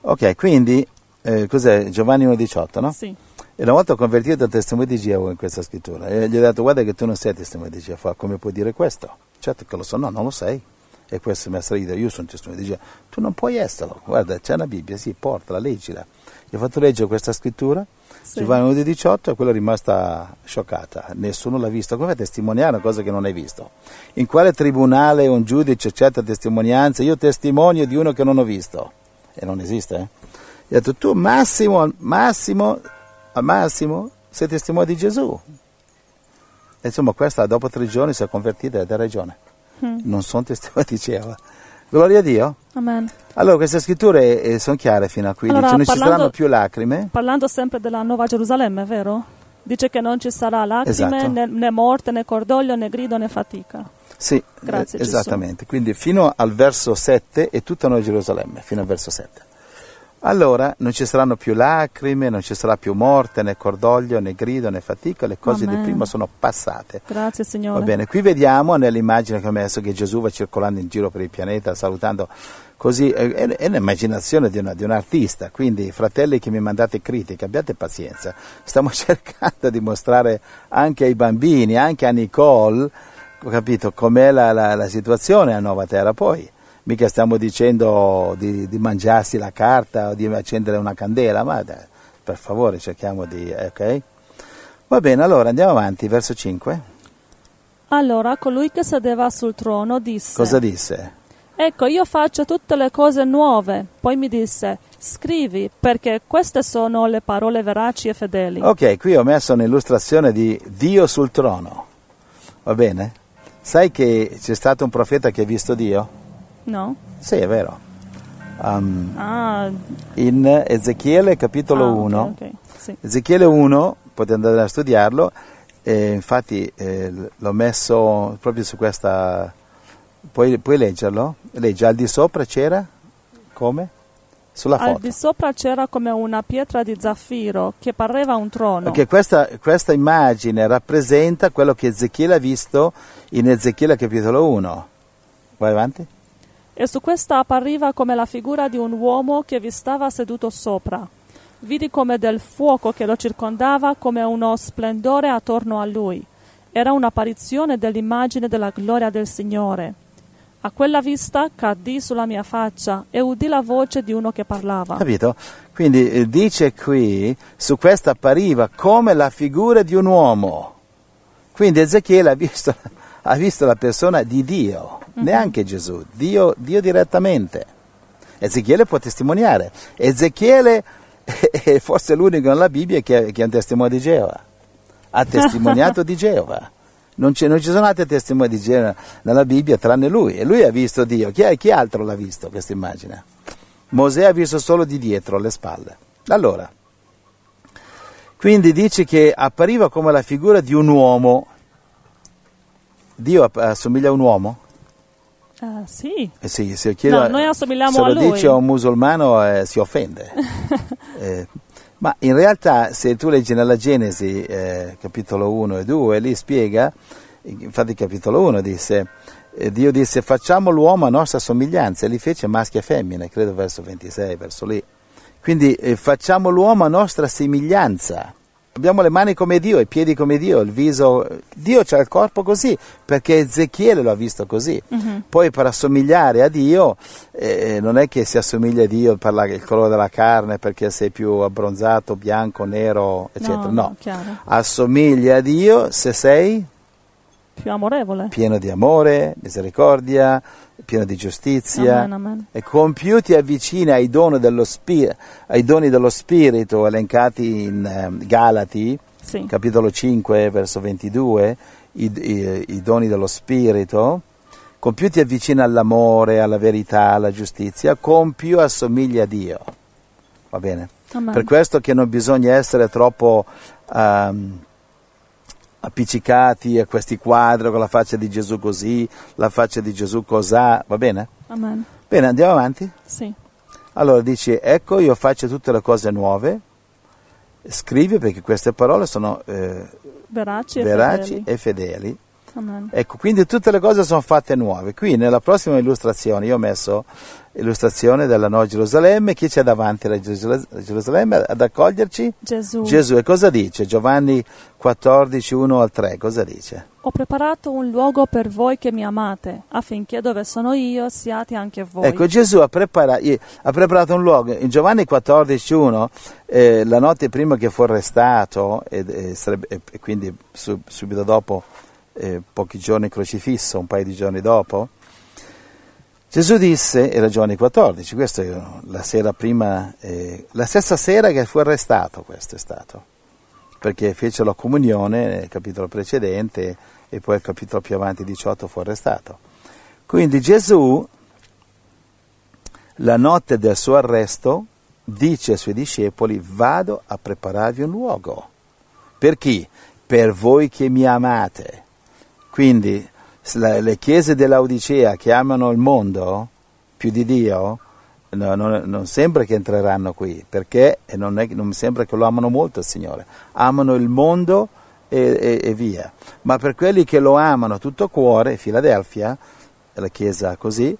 Ok, quindi eh, cos'è? Giovanni 1,18, no? Sì. E una volta convertito il testimone di Geova in questa scrittura e gli ho detto guarda che tu non sei testimone di Geova, come puoi dire questo? Certo che lo so, no, non lo sei. E questo mi ha salito, io sono testimone di Geova. Tu non puoi esserlo, guarda, c'è una Bibbia, sì, portala, leggila. Gli ho fatto leggere questa scrittura, sì. Giovanni 1,18 e quella è rimasta scioccata. Nessuno l'ha visto. Come testimoniare una cosa che non hai visto? In quale tribunale un giudice accetta testimonianze? Io testimonio di uno che non ho visto. E non esiste, eh? Gli ho detto, tu Massimo, Massimo, Massimo, sei testimone di Gesù. Insomma, questa dopo tre giorni si è convertita ed ha ragione. Mm. Non sono testimone <laughs> di Geova. Gloria a Dio. Amen. Allora, queste scritture eh, sono chiare fino a qui. Allora, non parlando, ci saranno più lacrime. Parlando sempre della Nuova Gerusalemme, vero? Dice che non ci sarà lacrime, Esatto. né, né morte, né cordoglio, né grido, né fatica. Sì, Grazie, eh, esattamente. Quindi fino al verso 7 è tutta Nuova Gerusalemme, fino al verso 7. Allora non ci saranno più lacrime, non ci sarà più morte, né cordoglio, né grido, né fatica, le cose Amen. di prima sono passate. Grazie, Signore. Va bene, qui vediamo nell'immagine che ho messo che Gesù va circolando in giro per il pianeta salutando così, è, è l'immaginazione di, una, di un artista, quindi fratelli che mi mandate critiche, abbiate pazienza, stiamo <laughs> cercando di mostrare anche ai bambini, anche a Nicole, ho capito com'è la, la, la situazione a Nuova Terra, poi mica stiamo dicendo di, di, mangiarsi la carta o di accendere una candela, ma dai, per favore cerchiamo di... ok? Va bene, allora andiamo avanti, verso 5. Allora colui che sedeva sul trono disse: Cosa disse? Ecco, io faccio tutte le cose nuove. Poi mi disse: Scrivi, perché queste sono le parole veraci e fedeli. Ok, qui ho messo un'illustrazione di Dio sul trono. Va bene? Sai che c'è stato un profeta che ha visto Dio? No? Sì, è vero. Um, Ah, in Ezechiele capitolo ah, ok, 1, ok, sì. Ezechiele 1, potete andare a studiarlo, e infatti eh, l'ho messo proprio su questa, puoi, puoi leggerlo? Leggi, al di sopra c'era, come? Sulla Al foto. di sopra c'era come una pietra di zaffiro che pareva un trono. Perché questa, questa immagine rappresenta quello che Ezechiele ha visto in Ezechiele capitolo 1. Vai avanti. E su questa appariva come la figura di un uomo che vi stava seduto sopra. Vidi come del fuoco che lo circondava come uno splendore attorno a lui. Era un'apparizione dell'immagine della gloria del Signore. A quella vista cadì sulla mia faccia e udì la voce di uno che parlava. Capito? Quindi eh, dice qui, su questa appariva come la figura di un uomo. Quindi Ezechiele ha visto, ha visto la persona di Dio, neanche Gesù, Dio, Dio direttamente. Ezechiele può testimoniare. Ezechiele <laughs> è forse l'unico nella Bibbia che, che è un testimone di Geova. Ha testimoniato di Geova. Non, ci- non ci sono altri testimoni di Geova nella Bibbia tranne lui. E lui ha visto Dio. Chi, chi altro l'ha visto questa immagine? Mosè ha visto solo di dietro, alle spalle. Allora, Quindi dice che appariva come la figura di un uomo. Dio assomiglia a un uomo? Ah, sì. Eh sì, se, chiedo, No, noi assomigliamo se a lo lui. dice a un musulmano eh, si offende. <laughs> Eh, ma in realtà se tu leggi nella Genesi, eh, capitolo 1 e 2, lì spiega, infatti capitolo 1 disse, eh, Dio disse facciamo l'uomo a nostra somiglianza e li fece maschi e femmine, credo verso 26, verso lì. Quindi eh, facciamo l'uomo a nostra somiglianza. Abbiamo le mani come Dio, i piedi come Dio, il viso. Dio c'ha il corpo così, perché Ezechiele lo ha visto così. Mhm. Poi per assomigliare a Dio, eh, non è che si assomiglia a Dio per la- il colore della carne, perché sei più abbronzato, bianco, nero, eccetera. No, No, assomiglia a Dio se sei Più amorevole. pieno di amore, misericordia, pieno di giustizia. Amen, amen. E con più ti avvicini ai doni dello, spi- ai doni dello Spirito elencati in ehm, Galati, Sì. capitolo 5, verso 22, i, i- i doni dello Spirito, con più ti avvicini all'amore, alla verità, alla giustizia, con più assomigli a Dio. Va bene? Amen. Per questo che non bisogna essere troppo ehm, appiccicati a questi quadri con la faccia di Gesù così, la faccia di Gesù cos'ha, va bene? Amen. Bene, andiamo avanti. Sì. Allora dice, ecco io faccio tutte le cose nuove, scrivi perché queste parole sono eh, Veraci e veraci fedeli. e fedeli. Amen. Ecco, quindi tutte le cose sono fatte nuove. Qui nella prossima illustrazione io ho messo illustrazione della Nuova Gerusalemme, chi c'è davanti alla Gerusal- Gerusalemme ad accoglierci? Gesù. Gesù. E cosa dice? Giovanni 14, 1 al 3, cosa dice? Ho preparato un luogo per voi che mi amate, affinché dove sono io siate anche voi. Ecco, Gesù ha, prepara- ha preparato un luogo. In Giovanni 14, 1, eh, la notte prima che fu arrestato, e, e sarebbe- e- quindi su- subito dopo, eh, pochi giorni crocifisso, un paio di giorni dopo, Gesù disse, era Giovanni 14, questo è la sera prima, eh, la stessa sera che fu arrestato, questo è stato, perché fece la comunione nel capitolo precedente e poi il capitolo più avanti, 18, fu arrestato. Quindi Gesù, la notte del suo arresto, dice ai suoi discepoli, vado a prepararvi un luogo. Per chi? Per voi che mi amate. Quindi le chiese dell'Odicea che amano il mondo più di Dio, no, non, non sembra che entreranno qui, perché non, è, non sembra che lo amano molto il Signore. Amano il mondo e, e- e via. Ma per quelli che lo amano tutto cuore, Filadelfia, la chiesa così,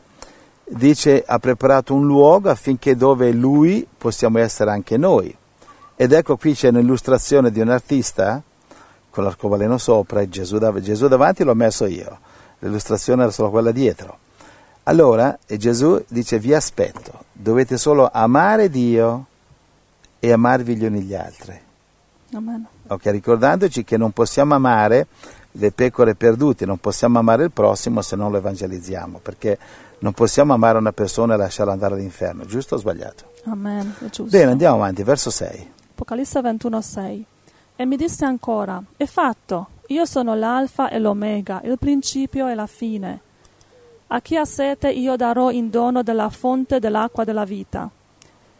dice ha preparato un luogo affinché dove lui possiamo essere anche noi. Ed ecco qui c'è un'illustrazione di un artista con l'arcobaleno sopra e Gesù, dav- Gesù davanti l'ho messo io, l'illustrazione era solo quella dietro. Allora e Gesù dice vi aspetto, dovete solo amare Dio e amarvi gli uni gli altri. Amen. Ok, ricordandoci che non possiamo amare le pecore perdute, non possiamo amare il prossimo se non lo evangelizziamo, perché non possiamo amare una persona e lasciarla andare all'inferno, giusto o sbagliato? Amen. Giusto. Bene, andiamo avanti, verso 6. Apocalisse 21:6 E mi disse ancora, è fatto, io sono l'alfa e l'omega, il principio e la fine. A chi ha sete io darò in dono della fonte dell'acqua della vita.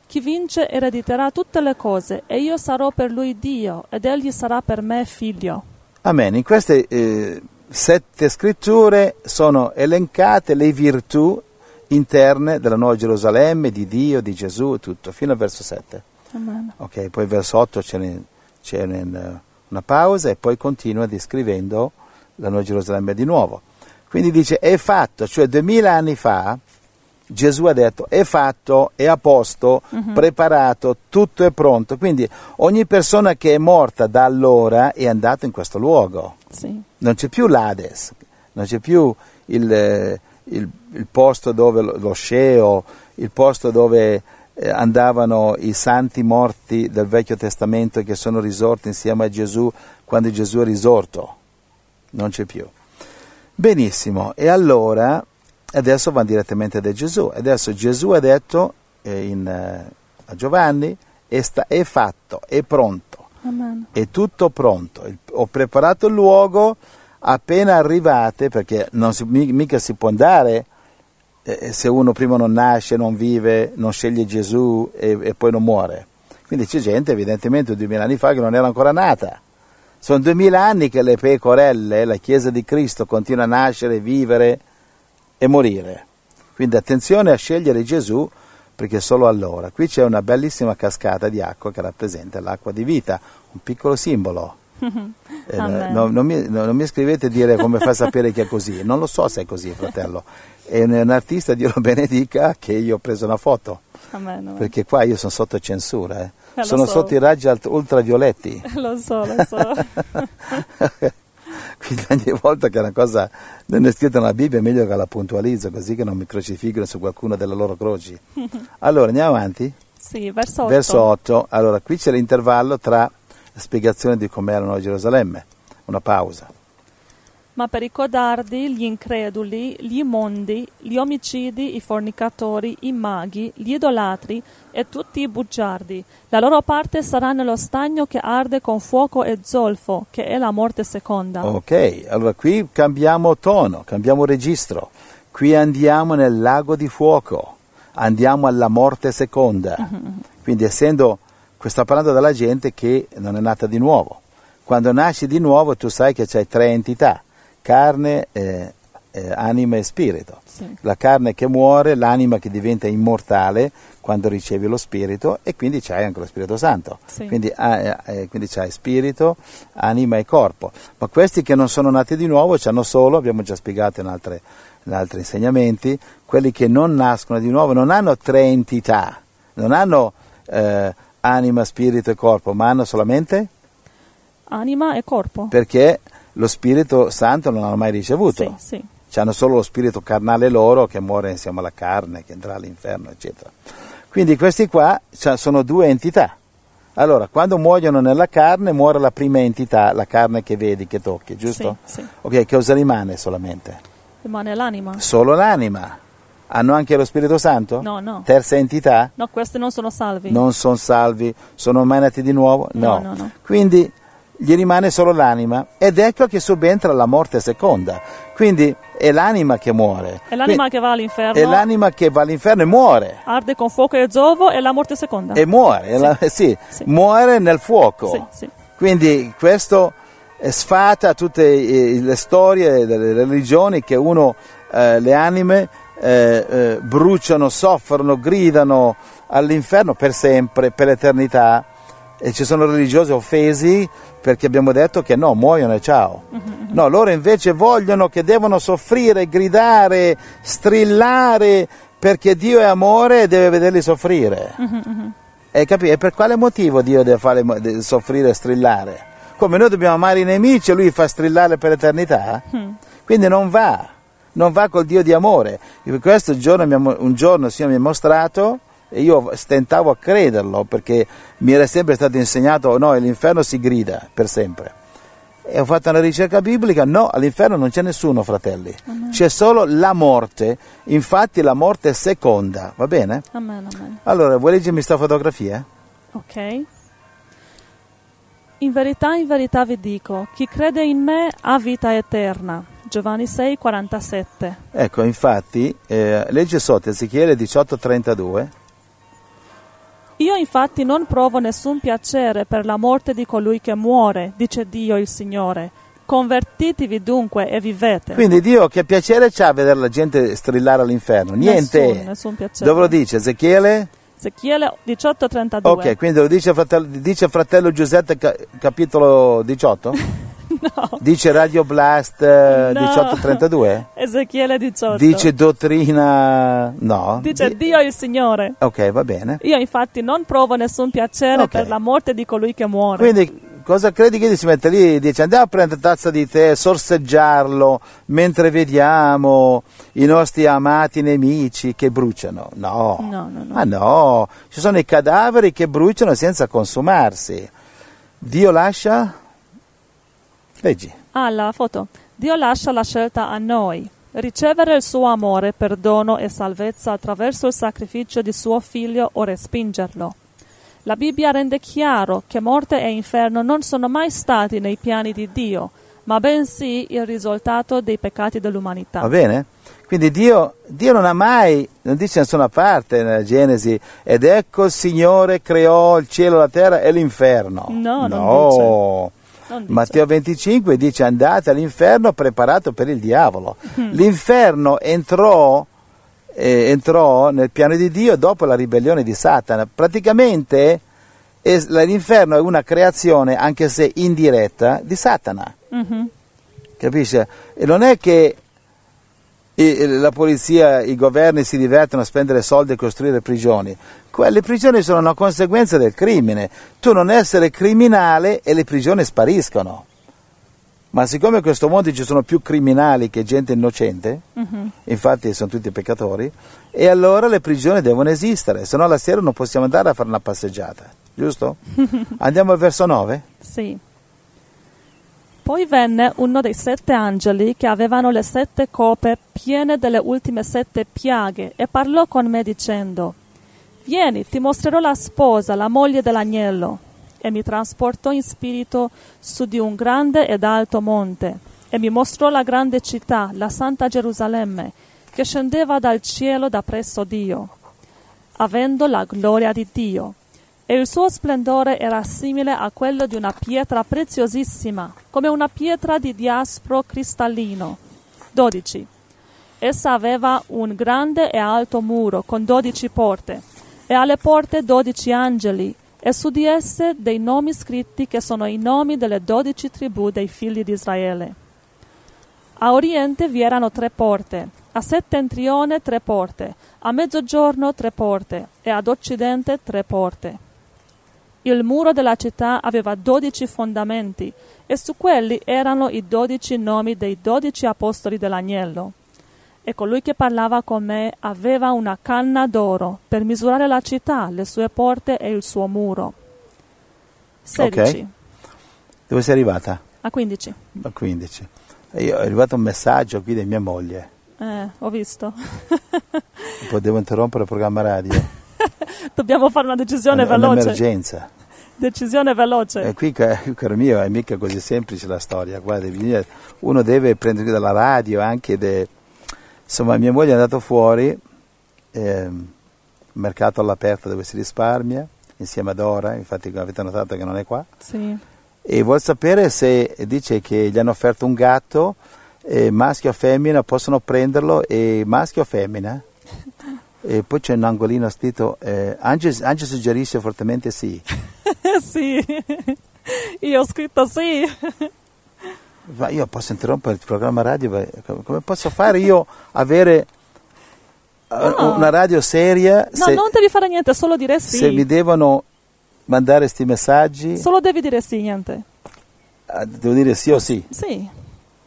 Chi vince erediterà tutte le cose, e io sarò per lui Dio, ed egli sarà per me figlio. Amen. In queste eh, sette scritture sono elencate le virtù interne della Nuova Gerusalemme, di Dio, di Gesù, tutto, fino al verso 7. Amen. Ok, poi verso 8 c'è, ne- c'è una pausa e poi continua descrivendo la Nuova Gerusalemme di nuovo. Quindi dice è fatto, cioè duemila anni fa Gesù ha detto è fatto, è a posto, preparato, tutto è pronto. Quindi ogni persona che è morta da allora è andata in questo luogo. Sì. Non c'è più l'Ades, non c'è più il, eh, il- il posto dove lo, lo sceo, il posto dove andavano i santi morti del Vecchio Testamento che sono risorti insieme a Gesù quando Gesù è risorto. Non c'è più. Benissimo, e allora adesso vanno direttamente da Gesù. Adesso Gesù ha detto eh, in, eh, a Giovanni, è, sta- è fatto, è pronto Amen. è tutto pronto. Il- Ho preparato il luogo, appena arrivate, perché non si- mi- mica si può andare eh, se uno prima non nasce, non vive, non sceglie Gesù e, e poi non muore. Quindi c'è gente evidentemente duemila anni fa che non era ancora nata. Sono duemila anni che le pecorelle, la Chiesa di Cristo, continua a nascere, vivere e morire. Quindi attenzione a scegliere Gesù perché solo allora. Qui c'è una bellissima cascata di acqua che rappresenta l'acqua di vita, un piccolo simbolo. Eh, no, non, mi, no, non, mi, scrivete a dire come fa a sapere che è così, non lo so se è così, fratello. È un, artista, Dio lo benedica, che io ho preso una foto. Amen, amen. Perché qua io sono sotto censura, eh. Eh, sono so. sotto i raggi ultravioletti. <laughs> lo so, lo so. <laughs> Quindi ogni volta che una cosa non è scritta nella Bibbia è meglio che la puntualizzo così che non mi crocifiggono su qualcuna delle loro croci. <laughs> Allora andiamo avanti? Sì, verso 8. Verso 8. Allora qui c'è l'intervallo tra spiegazione di come erano a Gerusalemme, una pausa ma per i codardi, gli increduli, gli immondi, gli omicidi, i fornicatori, i maghi, gli idolatri e tutti i bugiardi. La loro parte sarà nello stagno che arde con fuoco e zolfo, che è la morte seconda. Ok, allora qui cambiamo tono, cambiamo registro. Qui andiamo nel lago di fuoco, andiamo alla morte seconda. Mm-hmm. Quindi essendo, qui sta parlando della gente che non è nata di nuovo. Quando nasci di nuovo tu sai che c'hai tre entità carne, eh, eh, anima e spirito. Sì. La carne che muore, l'anima che diventa immortale quando ricevi lo spirito e quindi c'hai anche lo Spirito Santo. Sì. Quindi, eh, eh, quindi c'hai spirito, anima e corpo. Ma questi che non sono nati di nuovo hanno solo, abbiamo già spiegato in, altre, in altri insegnamenti, quelli che non nascono di nuovo non hanno tre entità, non hanno eh, anima, spirito e corpo, ma hanno solamente anima e corpo. Perché lo Spirito Santo non hanno mai ricevuto. Sì, sì. Hanno solo lo spirito carnale loro che muore insieme alla carne, che andrà all'inferno, eccetera. Quindi questi qua sono due entità. Allora, quando muoiono nella carne, muore la prima entità, la carne che vedi, che tocchi, giusto? Sì, sì. Ok, cosa rimane solamente? Rimane l'anima. Solo l'anima. Hanno anche lo Spirito Santo? No, no. Terza entità? No, questi non sono salvi. Non sono salvi. Sono mai nati di nuovo? No. no, no, no. Quindi gli rimane solo l'anima ed ecco che subentra la morte seconda. Quindi è l'anima che muore. È l'anima Quindi, che va all'inferno. È l'anima che va all'inferno e muore. Arde con fuoco e zovo e la morte seconda. E muore, sì. La, sì, sì. muore nel fuoco. Sì, Quindi questo sfata tutte le storie delle religioni che uno, eh, le anime eh, eh, bruciano, soffrono, gridano all'inferno per sempre, per l'eternità e ci sono religiosi offesi perché abbiamo detto che no, muoiono e ciao. No, loro invece vogliono che devono soffrire, gridare, strillare perché Dio è amore e deve vederli soffrire. E, capi- e per quale motivo Dio deve fare soffrire e strillare? Come noi dobbiamo amare i nemici e lui fa strillare per l'eternità? Quindi non va, non va col Dio di amore. Per questo giorno, un giorno il Signore mi ha mostrato e io stentavo a crederlo perché mi era sempre stato insegnato no, l'inferno si grida per sempre. E ho fatto una ricerca biblica, no, all'inferno non c'è nessuno, fratelli, amen. c'è solo la morte, infatti la morte è seconda, va bene? Amen, amen. Allora, vuoi leggermi questa fotografia? Ok. In verità, in verità vi dico, chi crede in me ha vita eterna. Giovanni 6, 47. Ecco, infatti, eh, legge sotto Ezechiele 18, 32. Io infatti non provo nessun piacere per la morte di colui che muore, dice Dio il Signore. Convertitevi dunque e vivete. Quindi Dio che piacere c'ha a vedere la gente strillare all'inferno? Niente. Nessun, nessun piacere. Dove lo dice? Ezechiele? Ezechiele 18:32. Ok, quindi lo dice fratello, dice fratello Giuseppe capitolo 18? <laughs> <laughs> No. Dice Radio Blast eh, no. 1832? Ezechiele 18. Dice dottrina... No. Dice Di... Dio il Signore. Ok, va bene. Io infatti non provo nessun piacere okay. per la morte di colui che muore. Quindi cosa credi che si mette lì? Dice andiamo a prendere tazza di tè, sorseggiarlo mentre vediamo i nostri amati nemici che bruciano. No. No, no, no. Ma no, ci sono i cadaveri che bruciano senza consumarsi. Dio lascia Leggi. Ah, la foto. Dio lascia la scelta a noi. Ricevere il suo amore, perdono e salvezza attraverso il sacrificio di suo figlio o respingerlo. La Bibbia rende chiaro che morte e inferno non sono mai stati nei piani di Dio, ma bensì il risultato dei peccati dell'umanità. Va bene? Quindi Dio, Dio non ha mai, non dice da nessuna parte nella Genesi, ed ecco il Signore creò il cielo, la terra e l'inferno. No, non no. Matteo 25 dice andate all'inferno preparato per il diavolo. Mm. <laughs> L'inferno entrò, eh, entrò nel piano di Dio dopo la ribellione di Satana. Praticamente es- l'inferno è una creazione, anche se indiretta, di Satana. Mhm. Capisce? E non è che i- la polizia, i governi si divertono a spendere soldi e costruire prigioni. Quelle prigioni sono una conseguenza del crimine. Tu non essere criminale e le prigioni spariscono. Ma siccome in questo mondo ci sono più criminali che gente innocente, Mhm. infatti sono tutti peccatori, e allora le prigioni devono esistere, se no la sera non possiamo andare a fare una passeggiata, giusto? <laughs> Andiamo al verso 9? Sì. Poi venne uno dei sette angeli che avevano le sette coppe piene delle ultime sette piaghe e parlò con me dicendo, Vieni, ti mostrerò la sposa, la moglie dell'agnello. E mi trasportò in spirito su di un grande ed alto monte, e mi mostrò la grande città, la santa Gerusalemme, che scendeva dal cielo da presso Dio, avendo la gloria di Dio e il suo splendore era simile a quello di una pietra preziosissima, come una pietra di diaspro cristallino. 12. Essa aveva un grande e alto muro con dodici porte, e alle porte dodici angeli, e su di esse dei nomi scritti che sono i nomi delle dodici tribù dei figli di Israele. A oriente vi erano tre porte, a settentrione tre porte, a mezzogiorno tre porte e ad occidente tre porte. Il muro della città aveva dodici fondamenti e su quelli erano i dodici nomi dei dodici apostoli dell'agnello. E colui che parlava con me aveva una canna d'oro per misurare la città, le sue porte e il suo muro. 16 Dove sei arrivata? a 15. A 15. E io è arrivato un messaggio qui di mia moglie, Eh, ho visto. poi devo interrompere il programma radio. <laughs> <laughs> Dobbiamo fare una decisione è veloce. un'emergenza. Decisione veloce. E qui, ca- caro mio, è mica così semplice la storia. Guarda, uno deve prendere dalla radio anche. de- Insomma, mia moglie è andata fuori, ehm, mercato all'aperto dove si risparmia, insieme ad Ora, infatti avete notato che non è qua, Sì. e vuol sapere se dice che gli hanno offerto un gatto, eh, maschio o femmina, possono prenderlo, e maschio o femmina? E poi c'è un angolino scritto, eh, Angie, Angie suggerisce fortemente sì. <laughs> sì. Io ho scritto sì. Ma io posso interrompere il programma radio? Come posso fare io avere eh, No. una radio seria No, se, non devi fare niente, solo dire sì. se mi devono mandare questi messaggi? Solo devi dire sì, niente. Ah, Devo dire sì o sì? Sì.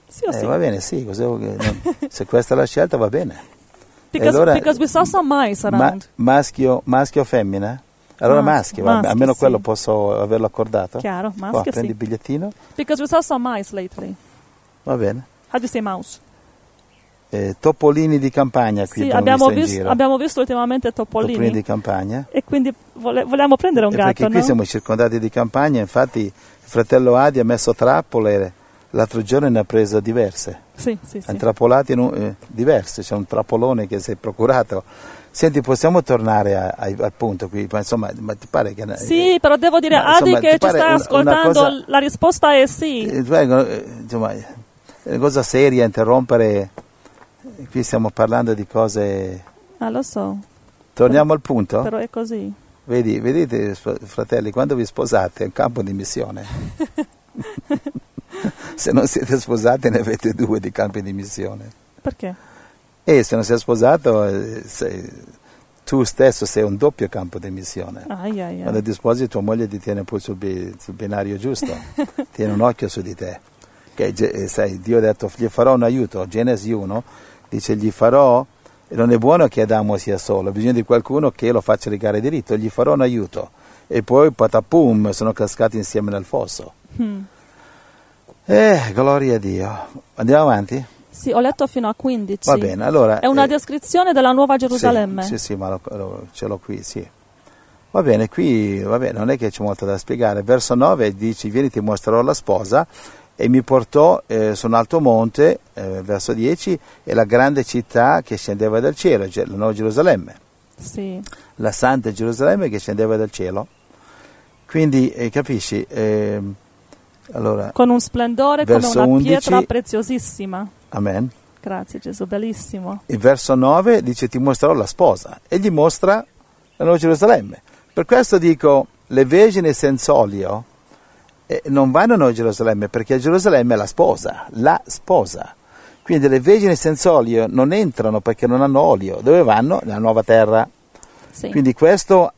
Sì o Eh, sì. va bene, sì, se questa è la scelta va bene. Because, allora- because we saw some mice Ma- around. maschio, maschio o femmina? Allora Mas- maschio, va- maschi, almeno sì. quello posso averlo accordato. Chiaro, maschio prendi sì. il bigliettino, Because we saw some mice lately. va bene. How do you say mouse? Eh, topolini di campagna qui Sì, abbiamo, vis- abbiamo visto ultimamente topolini. Topolini di campagna. E quindi vole- vogliamo prendere un Eh, gatto, perché qui no? siamo circondati di campagna, infatti il fratello Adi ha messo trappole, l'altro giorno ne ha preso diverse, Sì, sì, intrappolate in un- eh, diverse, c'è un trappolone che si è procurato. Senti, possiamo tornare a- ai- al punto qui? Ma insomma, ma ti pare che... Sì, però devo dire a Adi che ci sta una- ascoltando, una cosa- la risposta è sì. Eh, eh, insomma, è una cosa seria interrompere, qui stiamo parlando di cose... Ah, lo so, Torniamo al punto? però è così. Vedi, vedete, fratelli, quando vi sposate è un campo di missione. <laughs> <laughs> se non siete sposati ne avete due di campi di missione. Perché? E se non sei sposato, eh, sei- tu stesso sei un doppio campo di missione. Ai, ai, ai. Quando ti sposi tua moglie ti tiene poi sul, bi- sul binario giusto, <laughs> tiene un occhio su di te. Che, ge- eh, sai, Dio ha detto, gli farò un aiuto, Genesi 1, dice gli farò, non è buono che Adamo sia solo, ha bisogno di qualcuno che lo faccia rigare diritto, gli farò un aiuto. E poi patapum, sono cascati insieme nel fosso. Hmm. Eh, gloria a Dio. Andiamo avanti? Sì, ho letto fino a 15. Va bene, allora... È una eh, descrizione della Nuova Gerusalemme. Sì, sì, sì, ma lo- lo- ce l'ho qui, sì. Va bene, qui va bene, non è che c'è molto da spiegare. Verso 9 dice, vieni ti mostrerò la sposa, e mi portò eh, su un alto monte, eh, verso 10, e la grande città che scendeva dal cielo, la Nuova Gerusalemme, Sì. la Santa Gerusalemme che scendeva dal cielo. Quindi, eh, capisci? Allora, Con un splendore come una 11. pietra preziosissima. amen. Grazie Gesù, bellissimo. Il verso 9 dice ti mostrerò la sposa e gli mostra la Nuova Gerusalemme. Per questo dico, le vergini senza olio eh, non vanno a Nuova Gerusalemme perché Gerusalemme è la sposa, la sposa. Quindi le vergini senza olio non entrano perché non hanno olio. Dove vanno? Nella nuova terra. Sì. Quindi questo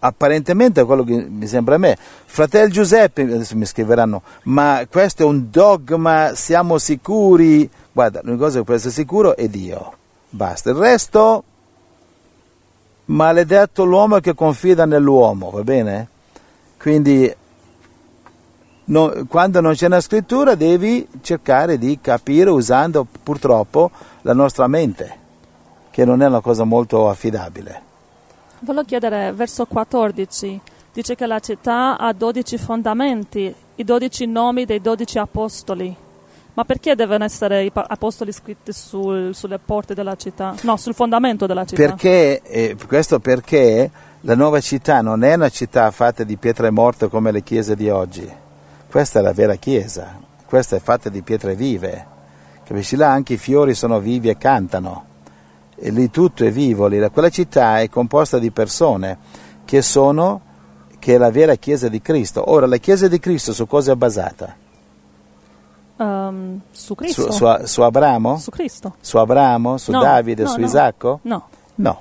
apparentemente quello che mi sembra a me. Fratello Giuseppe, adesso mi scriveranno, ma questo è un dogma, siamo sicuri? Guarda, l'unica cosa che può essere sicuro è Dio. Basta. Il resto, maledetto l'uomo che confida nell'uomo, va bene? Quindi no- quando non c'è una scrittura devi cercare di capire usando purtroppo la nostra mente, che non è una cosa molto affidabile. Volevo chiedere, verso 14, dice che la città ha 12 fondamenti, i 12 nomi dei 12 apostoli. Ma perché devono essere i apostoli scritti sul- sulle porte della città? No, sul fondamento della città. Perché, eh, questo perché la nuova città non è una città fatta di pietre morte come le chiese di oggi. Questa è la vera chiesa, questa è fatta di pietre vive. Capisci? Là anche i fiori sono vivi e cantano. E lì tutto è vivo. Lì. Quella città è composta di persone che sono, che è la vera chiesa di Cristo. Ora, la chiesa di Cristo su cosa è basata? Ehm, su Cristo? Su, su- su Abramo? Su Cristo? Su Abramo? Su No, Davide? no, su no. Isacco? No, No,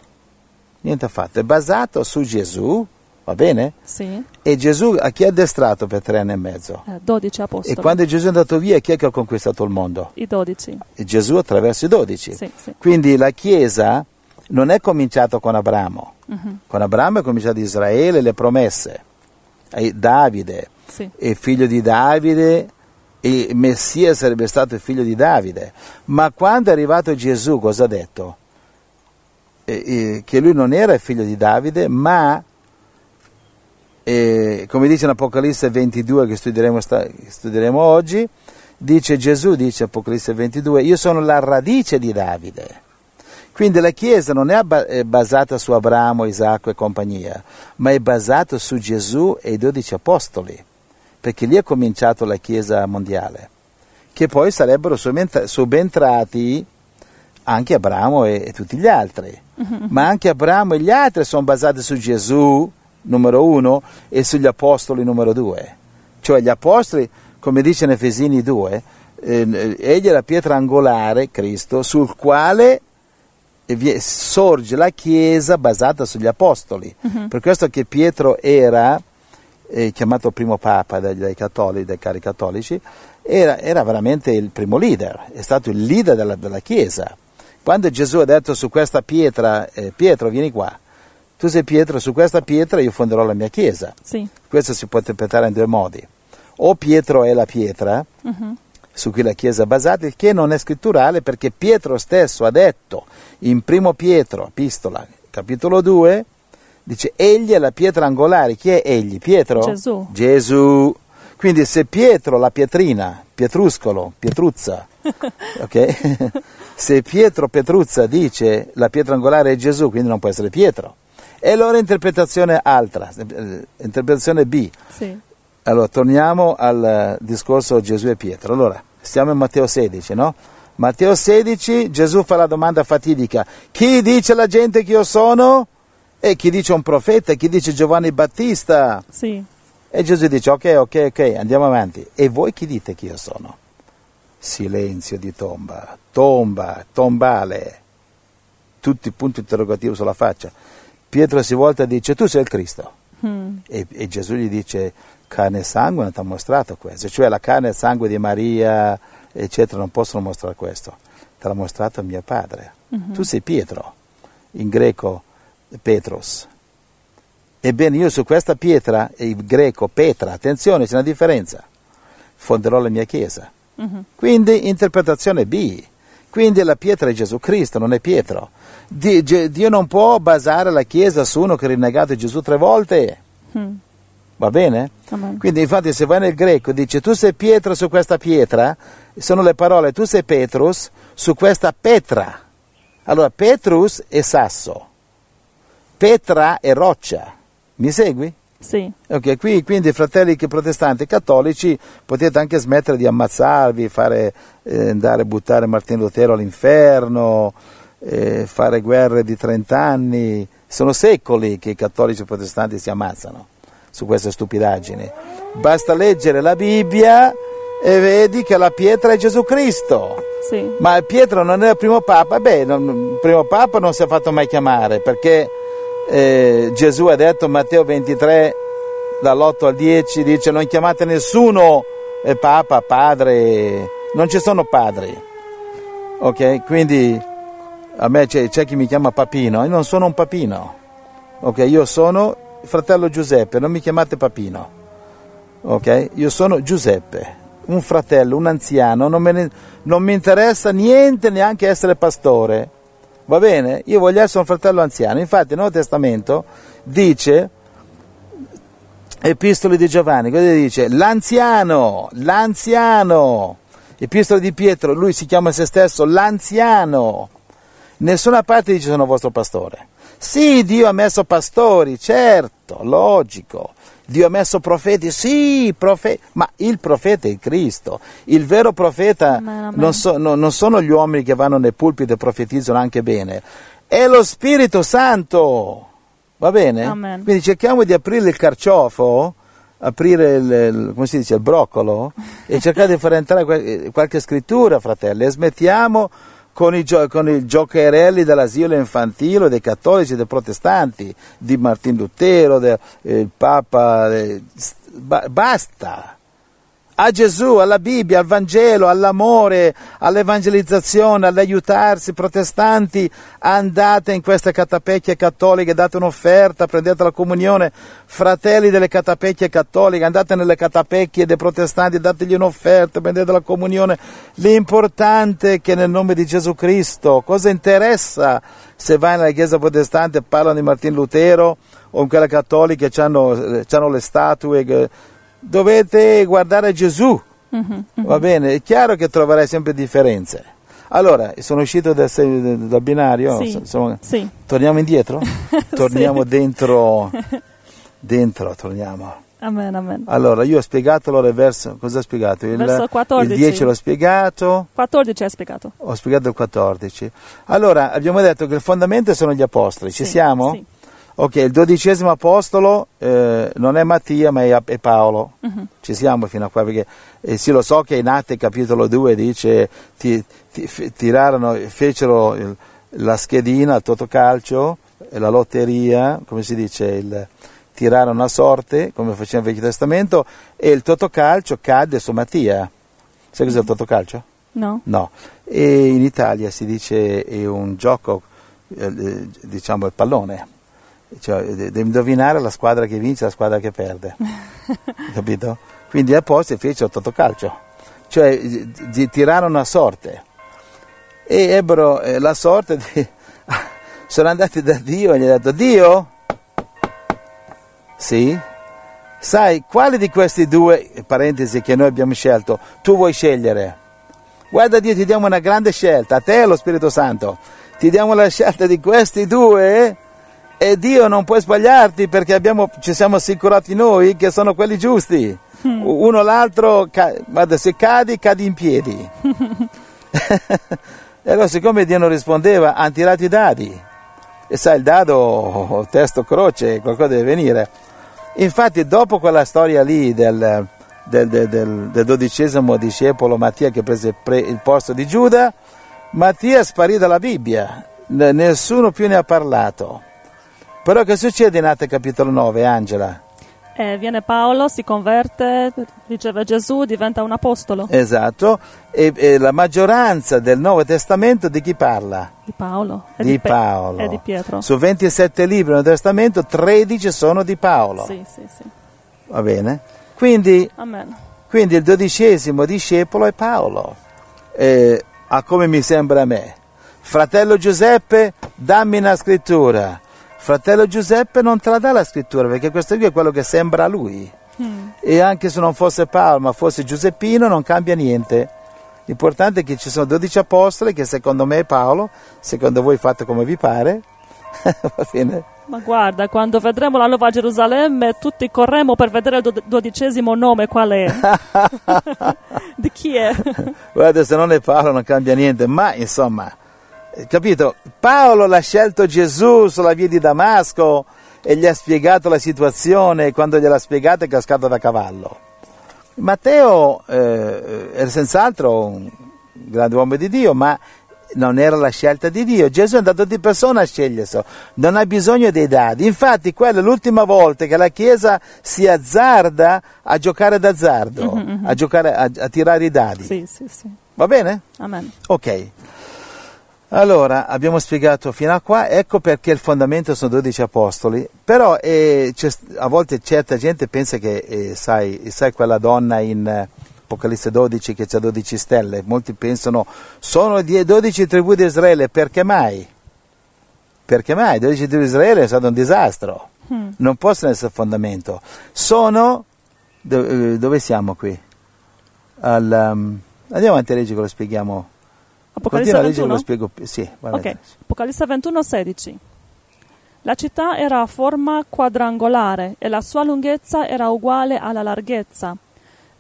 niente affatto. È basato su Gesù, va bene? sì, E Gesù a chi ha addestrato per tre anni e mezzo? eh, 12 apostoli. E quando Gesù è andato via, chi è che ha conquistato il mondo? I 12, E Gesù attraverso i dodici. sì, sì. Quindi la Chiesa non è cominciata con Abramo. Mhm, Con Abramo è cominciato Israele, le promesse. E Davide, sì. e figlio di Davide, e Messia sarebbe stato il figlio di Davide. Ma quando è arrivato Gesù, cosa ha detto? Eh, eh, che lui non era il figlio di Davide, ma, eh, come dice in Apocalisse 22 che studieremo, sta- studieremo oggi, dice Gesù, dice Apocalisse 22, io sono la radice di Davide. Quindi la Chiesa non è ba- è basata su Abramo, Isacco e compagnia, ma è basata su Gesù e i dodici apostoli, perché lì è cominciato la Chiesa mondiale, che poi sarebbero subentra- subentrati anche Abramo e, e tutti gli altri. Ma anche Abramo e gli altri sono basati su Gesù, numero uno, e sugli apostoli, numero due. Cioè gli apostoli, come dice in Efesini 2, eh, egli è la pietra angolare, Cristo, sul quale sorge la Chiesa basata sugli apostoli. Per questo che Pietro era, eh, chiamato primo papa dai, dai cattolici, dai cari cattolici, era, era veramente il primo leader, è stato il leader della, della Chiesa. Quando Gesù ha detto su questa pietra, eh, Pietro vieni qua, tu sei Pietro, su questa pietra io fonderò la mia Chiesa. Sì, Questo si può interpretare in due modi. O Pietro è la pietra mhm, su cui la Chiesa è basata, il che non è scritturale perché Pietro stesso ha detto in primo Pietro, epistola, capitolo 2, dice egli è la pietra angolare. Chi è egli? Pietro? Gesù. Gesù. Quindi se Pietro, la pietrina, Pietruscolo, Pietruzza, <laughs> ok? <laughs> se Pietro Petruzza dice la pietra angolare è Gesù, quindi non può essere Pietro. E allora interpretazione altra, eh, interpretazione B. sì. Allora, torniamo al eh, discorso Gesù e Pietro. Allora, stiamo in Matteo 16, no? Matteo 16, Gesù fa la domanda fatidica. Chi dice la gente che io sono? E chi dice un profeta? Chi dice Giovanni Battista? Sì, E Gesù dice, ok, ok, ok, andiamo avanti. E voi chi dite che io sono? Silenzio di tomba, tomba, tombale. Tutti i punti interrogativi sulla faccia. Pietro si volta e dice, tu sei il Cristo. Mm, E, e Gesù gli dice, carne e sangue non ti ha mostrato questo. Cioè la carne e il sangue di Maria, eccetera, non possono mostrare questo. Te l'ha mostrato mio padre. mhm. Tu sei Pietro, in greco Petros. Ebbene, io su questa pietra, in greco Petra, attenzione, c'è una differenza, fonderò la mia chiesa. Mhm. Quindi, interpretazione B. Quindi la pietra è Gesù Cristo, non è Pietro. Dio non può basare la chiesa su uno che ha rinnegato Gesù tre volte. Mm. Va bene? Amen. Quindi infatti se vai nel greco dice tu sei pietra su questa pietra, sono le parole tu sei Petrus su questa petra. Allora Petrus è sasso, Petra è roccia. Mi segui? Sì, Ok, qui quindi fratelli protestanti e cattolici potete anche smettere di ammazzarvi, fare, eh, andare a buttare Martino Lutero all'inferno, eh, fare guerre di 30 anni. Sono secoli che i cattolici e i protestanti si ammazzano su queste stupidaggini. Basta leggere la Bibbia e vedi che la pietra è Gesù Cristo. sì. Ma Pietro non è il primo papa? Beh, non- il primo papa non si è fatto mai chiamare perché eh, Gesù ha detto, Matteo 23, dall'8 al 10, dice non chiamate nessuno eh, papa, padre, non ci sono padri. Ok? Quindi a me c'è, c'è chi mi chiama papino, io non sono un papino. Ok? Io sono fratello Giuseppe, non mi chiamate papino. Ok? Io sono Giuseppe, un fratello, un anziano, non, ne- non mi interessa niente neanche essere pastore. Va bene? Io voglio essere un fratello anziano. Infatti il Nuovo Testamento dice, Epistoli di Giovanni, cosa dice? L'anziano, l'anziano. Epistoli di Pietro, lui si chiama se stesso l'anziano. Nessuna parte dice sono vostro pastore. Sì, Dio ha messo pastori, certo, logico. Dio ha messo profeti, sì, profe- ma il profeta è Cristo. Il vero profeta non, so- no- non sono gli uomini che vanno nei pulpiti e profetizzano anche bene, è lo Spirito Santo. Va bene? Amen. Quindi cerchiamo di aprire il carciofo, aprire il, il- come si dice, il broccolo e cercare di far entrare qual- qualche scrittura, fratelli, e smettiamo con i, con i giocherelli dell'asilo infantile dei cattolici e dei protestanti, di Martin Lutero, del il Papa, eh, basta. A Gesù, alla Bibbia, al Vangelo, all'amore, all'evangelizzazione, all'aiutarsi, protestanti, andate in queste catapecchie cattoliche, date un'offerta, prendete la comunione, fratelli delle catapecchie cattoliche, andate nelle catapecchie dei protestanti, dategli un'offerta, prendete la comunione. L'importante è che nel nome di Gesù Cristo, cosa interessa se vai nella chiesa protestante e parlano di Martin Lutero o in quelle cattoliche che hanno le statue? Dovete guardare Gesù, Mhm, va bene? È chiaro che troverai sempre differenze. Allora, sono uscito dal, dal binario, Sì. insomma, Sì, torniamo indietro? <laughs> Torniamo Sì. dentro, <laughs> dentro torniamo. amen, amen. Allora, io ho spiegato allora il verso, cosa ho spiegato? Il, Verso 14. il 10 l'ho spiegato, 14 hai spiegato. ho spiegato il 14. Allora, abbiamo detto che il fondamento sono gli apostoli, ci siamo? Sì. Ok, il dodicesimo apostolo eh, non è Mattia ma è, è Paolo. Mhm. Ci siamo fino a qua perché eh, sì lo so che in Atti capitolo 2 dice ti, ti- f- tirarono, fecero il- la schedina, il totocalcio, la lotteria, come si dice, il, tirarono a sorte come faceva il Vecchio Testamento e il totocalcio cadde su Mattia. Sai cos'è il totocalcio? No? No, e in Italia si dice è un gioco, eh, eh, diciamo il pallone, cioè devi indovinare la squadra che vince e la squadra che perde, <laughs> capito? Quindi a posto fecero totocalcio, cioè di- tirarono a sorte e ebbero eh, la sorte di... <laughs> sono andati da Dio e gli hanno detto Dio? Sì? Sai, quale di questi due, parentesi, che noi abbiamo scelto, tu vuoi scegliere? Guarda Dio, ti diamo una grande scelta, a te e allo Spirito Santo. Ti diamo la scelta di questi due e Dio non puoi sbagliarti perché abbiamo- ci siamo assicurati noi che sono quelli giusti. Uno o l'altro, ca- guarda, se cadi, cadi in piedi. <laughs> e allora siccome Dio non rispondeva, hanno tirato i dadi. E sai, il dado, testo croce, qualcosa deve venire. Infatti, dopo quella storia lì del, del- del- del- dodicesimo discepolo Mattia che prese pre- il posto di Giuda, Mattia sparì dalla Bibbia, nessuno più ne ha parlato. Però che succede in Atti capitolo 9, Angela? Eh, viene Paolo, si converte, riceve Gesù, diventa un apostolo Esatto, e, e la maggioranza del Nuovo Testamento di chi parla? di Paolo Di Pe- Paolo. e di Pietro. Su 27 libri del Nuovo Testamento, 13 sono di Paolo. Sì, sì, sì. Va bene? Quindi. Quindi il dodicesimo discepolo è Paolo, Eh, a come mi sembra a me. Fratello Giuseppe, dammi una scrittura. Fratello Giuseppe non te la dà la scrittura perché questo qui è quello che sembra a lui. Mm. E anche se non fosse Paolo ma fosse Giuseppino non cambia niente. L'importante è che ci sono 12 apostoli che secondo me è Paolo, secondo voi fate come vi pare. <laughs> Va bene? Ma guarda, quando vedremo la nuova Gerusalemme, tutti corremo per vedere il do- dodicesimo nome qual è. <laughs> <laughs> Di chi è? Guarda, se non è Paolo non cambia niente, ma insomma, capito? Paolo l'ha scelto Gesù sulla via di Damasco e gli ha spiegato la situazione e quando gliel'ha spiegata è cascato da cavallo. Matteo eh, è senz'altro un grande uomo di Dio, ma non era la scelta di Dio. Gesù è andato di persona a sceglierselo, non ha bisogno dei dadi. Infatti, quella è l'ultima volta che la Chiesa si azzarda a giocare d'azzardo, Mhm, mhm. a, giocare, a, a tirare i dadi. Sì, sì, sì. Va bene? Amen. Ok. Allora, abbiamo spiegato fino a qua, ecco perché il fondamento sono 12 apostoli, però eh, a volte certa gente pensa che, eh, sai, sai quella donna in eh, Apocalisse 12 che ha 12 stelle, molti pensano sono die- 12 tribù di Israele, perché mai? Perché mai? 12 tribù di Israele è stato un disastro, Mm. non possono essere fondamento. Sono, do- eh, dove siamo qui? Al, um, andiamo avanti a leggere che lo spieghiamo. Apocalisse Continua a leggere che 21? lo spiego. più- Sì, va Ok, bene. Apocalisse 21, 16. La città era a forma quadrangolare e la sua lunghezza era uguale alla larghezza.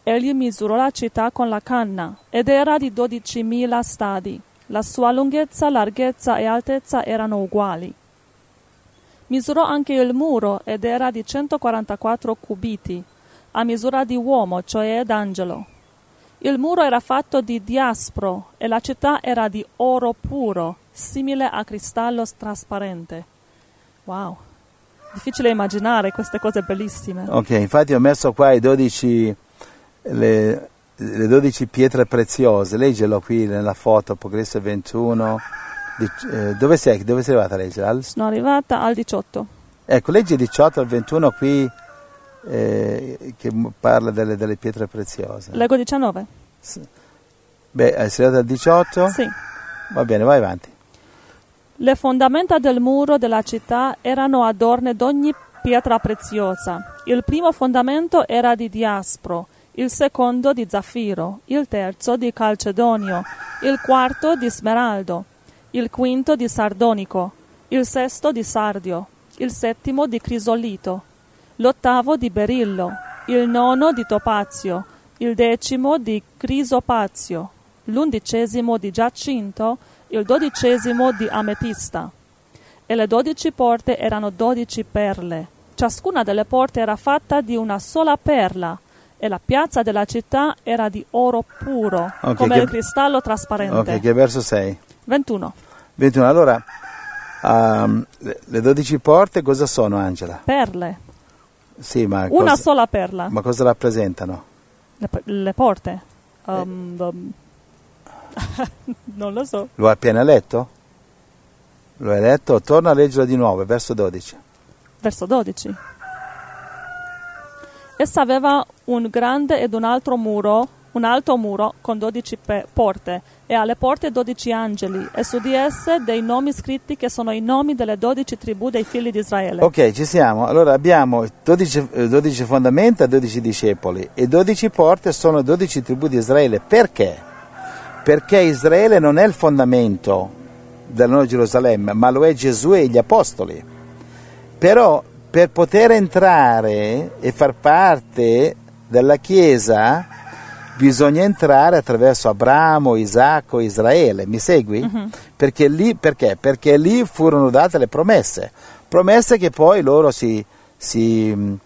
Egli misurò la città con la canna ed era di 12.000 stadi. La sua lunghezza, larghezza e altezza erano uguali. Misurò anche il muro ed era di 144 cubiti, a misura di uomo, cioè d'angelo. Il muro era fatto di diaspro e la città era di oro puro, simile a cristallo trasparente. Wow, difficile immaginare queste cose bellissime. Ok, infatti ho messo qua i 12, le, le 12 pietre preziose. Leggelo qui nella foto, Apocalisse 21. Di- eh, dove sei? Dove sei arrivata a leggere? Al- Sono arrivata al 18. Ecco, leggi 18 al 21 qui eh, che parla delle, delle pietre preziose. Leggo 19? Beh, eh, sei arrivata al 18? Sì. Va bene, vai avanti. Le fondamenta del muro della città erano adorne d'ogni pietra preziosa. Il primo fondamento era di diaspro, il secondo di zaffiro, il terzo di calcedonio, il quarto di smeraldo, il quinto di sardonico, il sesto di sardio, il settimo di crisolito, l'ottavo di berillo, il nono di topazio, il decimo di crisopazio, l'undicesimo di giacinto, il dodicesimo di ametista. E le dodici porte erano dodici perle. Ciascuna delle porte era fatta di una sola perla, e la piazza della città era di oro puro, Ok, come che- il cristallo trasparente. Ok, che verso sei? 21. 21. Allora, ehm, le 12 porte cosa sono, Angela? Perle. Sì, ma Una cosa, sola perla. ma cosa rappresentano? Le, le porte. Um, um, <laughs> non lo so. Lo hai appena letto? Lo hai letto? Torna a leggerlo di nuovo, verso 12. Verso 12. Essa aveva un grande ed un altro muro, un alto muro con dodici pe- porte, e alle porte dodici angeli, e su di esse dei nomi scritti che sono i nomi delle dodici tribù dei figli di Israele. Ok, ci siamo. Allora abbiamo 12, eh, 12 fondamenta, 12 discepoli e 12 porte sono 12 tribù di Israele. Perché? Perché Israele non è il fondamento della nuova Gerusalemme, ma lo è Gesù e gli apostoli. Però per poter entrare e far parte della Chiesa bisogna entrare attraverso Abramo, Isacco, Israele. Mi segui? Perché, lì, perché? Perché lì furono date le promesse, promesse che poi loro si, si,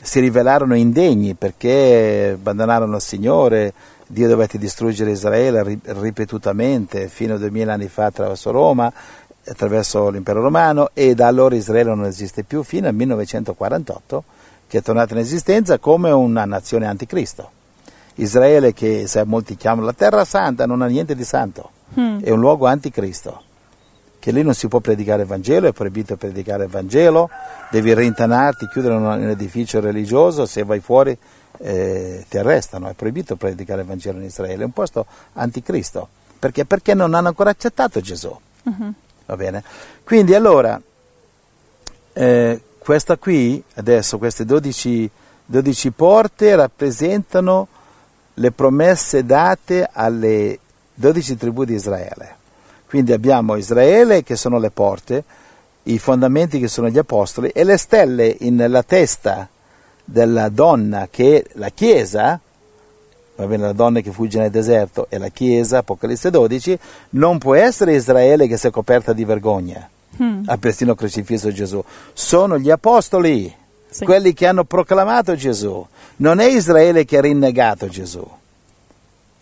si rivelarono indegni perché abbandonarono il Signore, Dio dovette distruggere Israele ri- ripetutamente fino a duemila anni fa attraverso Roma, attraverso l'impero romano e da allora Israele non esiste più fino al 1948 che è tornata in esistenza come una nazione anticristo. Israele che se molti chiamano la terra santa non ha niente di santo, Mm. è un luogo anticristo, che lì non si può predicare il Vangelo, è proibito predicare il Vangelo, devi rintanarti, chiudere un, un edificio religioso, se vai fuori eh, ti arrestano, è proibito predicare il Vangelo in Israele, è un posto anticristo, perché? Perché non hanno ancora accettato Gesù. Mhm. Va bene? Quindi allora, eh, questa qui, adesso, queste 12, 12 porte rappresentano le promesse date alle 12 tribù di Israele. Quindi abbiamo Israele che sono le porte, i fondamenti che sono gli apostoli e le stelle nella testa della donna che è la Chiesa, va bene, la donna che fugge nel deserto è la Chiesa, Apocalisse 12, non può essere Israele che si è coperta di vergogna, mm. ha persino crocifisso Gesù, sono gli apostoli, sì. quelli che hanno proclamato Gesù, non è Israele che ha rinnegato Gesù.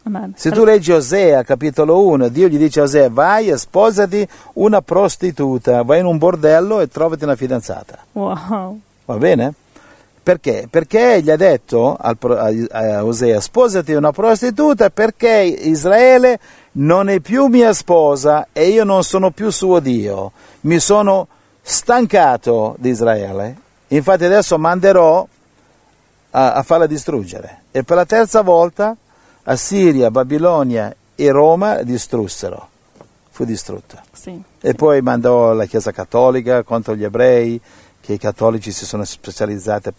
Amen. Se tu leggi Osea, capitolo 1, Dio gli dice a Osea, vai e sposati una prostituta, vai in un bordello e trovati una fidanzata. Wow. Va bene? Perché? Perché gli ha detto a Osea, sposati una prostituta perché Israele non è più mia sposa e io non sono più suo Dio. Mi sono stancato di Israele. Infatti adesso manderò a, a farla distruggere. E per la terza volta Assiria, Babilonia e Roma distrussero. Fu distrutta. Sì, e poi mandò la Chiesa Cattolica contro gli ebrei, che i cattolici si sono specializzati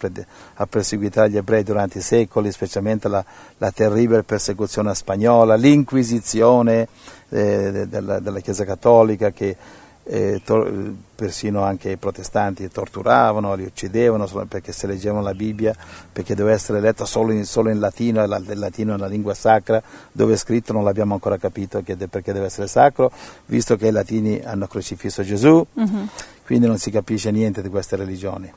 a perseguitare gli ebrei durante i secoli, specialmente la, la terribile persecuzione spagnola, l'inquisizione eh, della, della, Chiesa Cattolica che eh, tor- persino anche i protestanti torturavano, li uccidevano perché se leggevano la Bibbia, perché doveva essere letta solo in, solo in latino, e il latino è una lingua sacra, dove è scritto non l'abbiamo ancora capito perché deve essere sacro, visto che i latini hanno crocifisso Gesù, uh-huh. quindi non si capisce niente di queste religioni.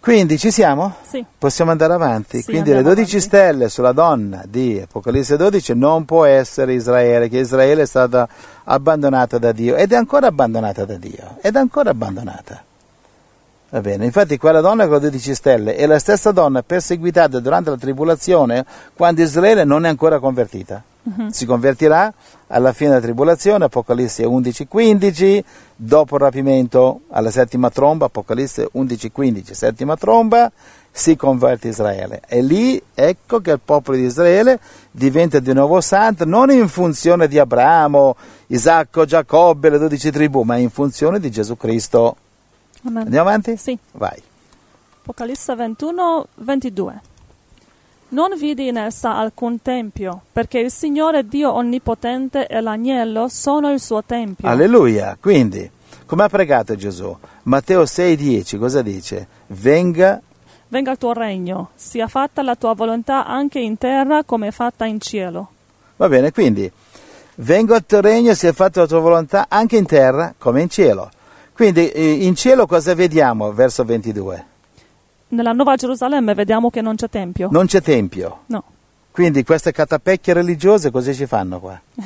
Quindi ci siamo? Sì. Possiamo andare avanti? Sì, Quindi le 12 avanti. stelle sulla donna di Apocalisse 12 non può essere Israele, che Israele è stata abbandonata da Dio ed è ancora abbandonata da Dio, ed è ancora abbandonata. Va bene, infatti quella donna con le 12 stelle è la stessa donna perseguitata durante la tribolazione quando Israele non è ancora convertita. Uh-huh. Si convertirà alla fine della tribolazione, Apocalisse 11-15, dopo il rapimento alla settima tromba, Apocalisse 11-15, settima tromba, si converte Israele. E lì ecco che il popolo di Israele diventa di nuovo santo, non in funzione di Abramo, Isacco, Giacobbe, le dodici tribù, ma in funzione di Gesù Cristo. Amen. Andiamo avanti? Sì. Vai. Apocalisse 21-22. Non vidi in essa alcun tempio, perché il Signore Dio Onnipotente e l'agnello sono il suo tempio. Alleluia. Quindi, come ha pregato Gesù? Matteo 6,10 cosa dice? Venga. Venga il tuo regno, sia fatta la tua volontà anche in terra come è fatta in cielo. Va bene, quindi, venga il tuo regno, sia fatta la tua volontà anche in terra come in cielo. Quindi, eh, in cielo cosa vediamo? Verso 22 nella Nuova Gerusalemme vediamo che non c'è tempio. Non c'è tempio? No. Quindi queste catapecchie religiose cosa ci fanno qua? <laughs>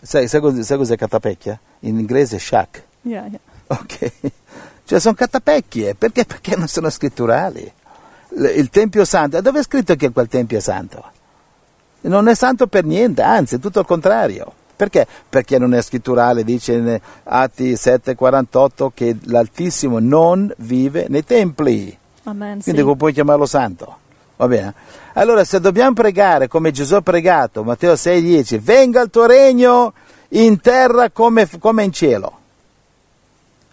sai, sai, cos- sai, cos'è catapecchia? In inglese shack. Yeah, yeah. Ok. Cioè sono catapecchie, perché? Perché non sono scritturali. Il Tempio Santo, dove è scritto che quel Tempio è santo? Non è santo per niente, anzi, è tutto il contrario. Perché? Perché non è scritturale, dice in Atti 7,48 che l'Altissimo non vive nei templi. Amen, Quindi sì. puoi chiamarlo santo. Va bene? Allora, se dobbiamo pregare come Gesù ha pregato, Matteo 6,10, venga il tuo regno in terra come, come in cielo.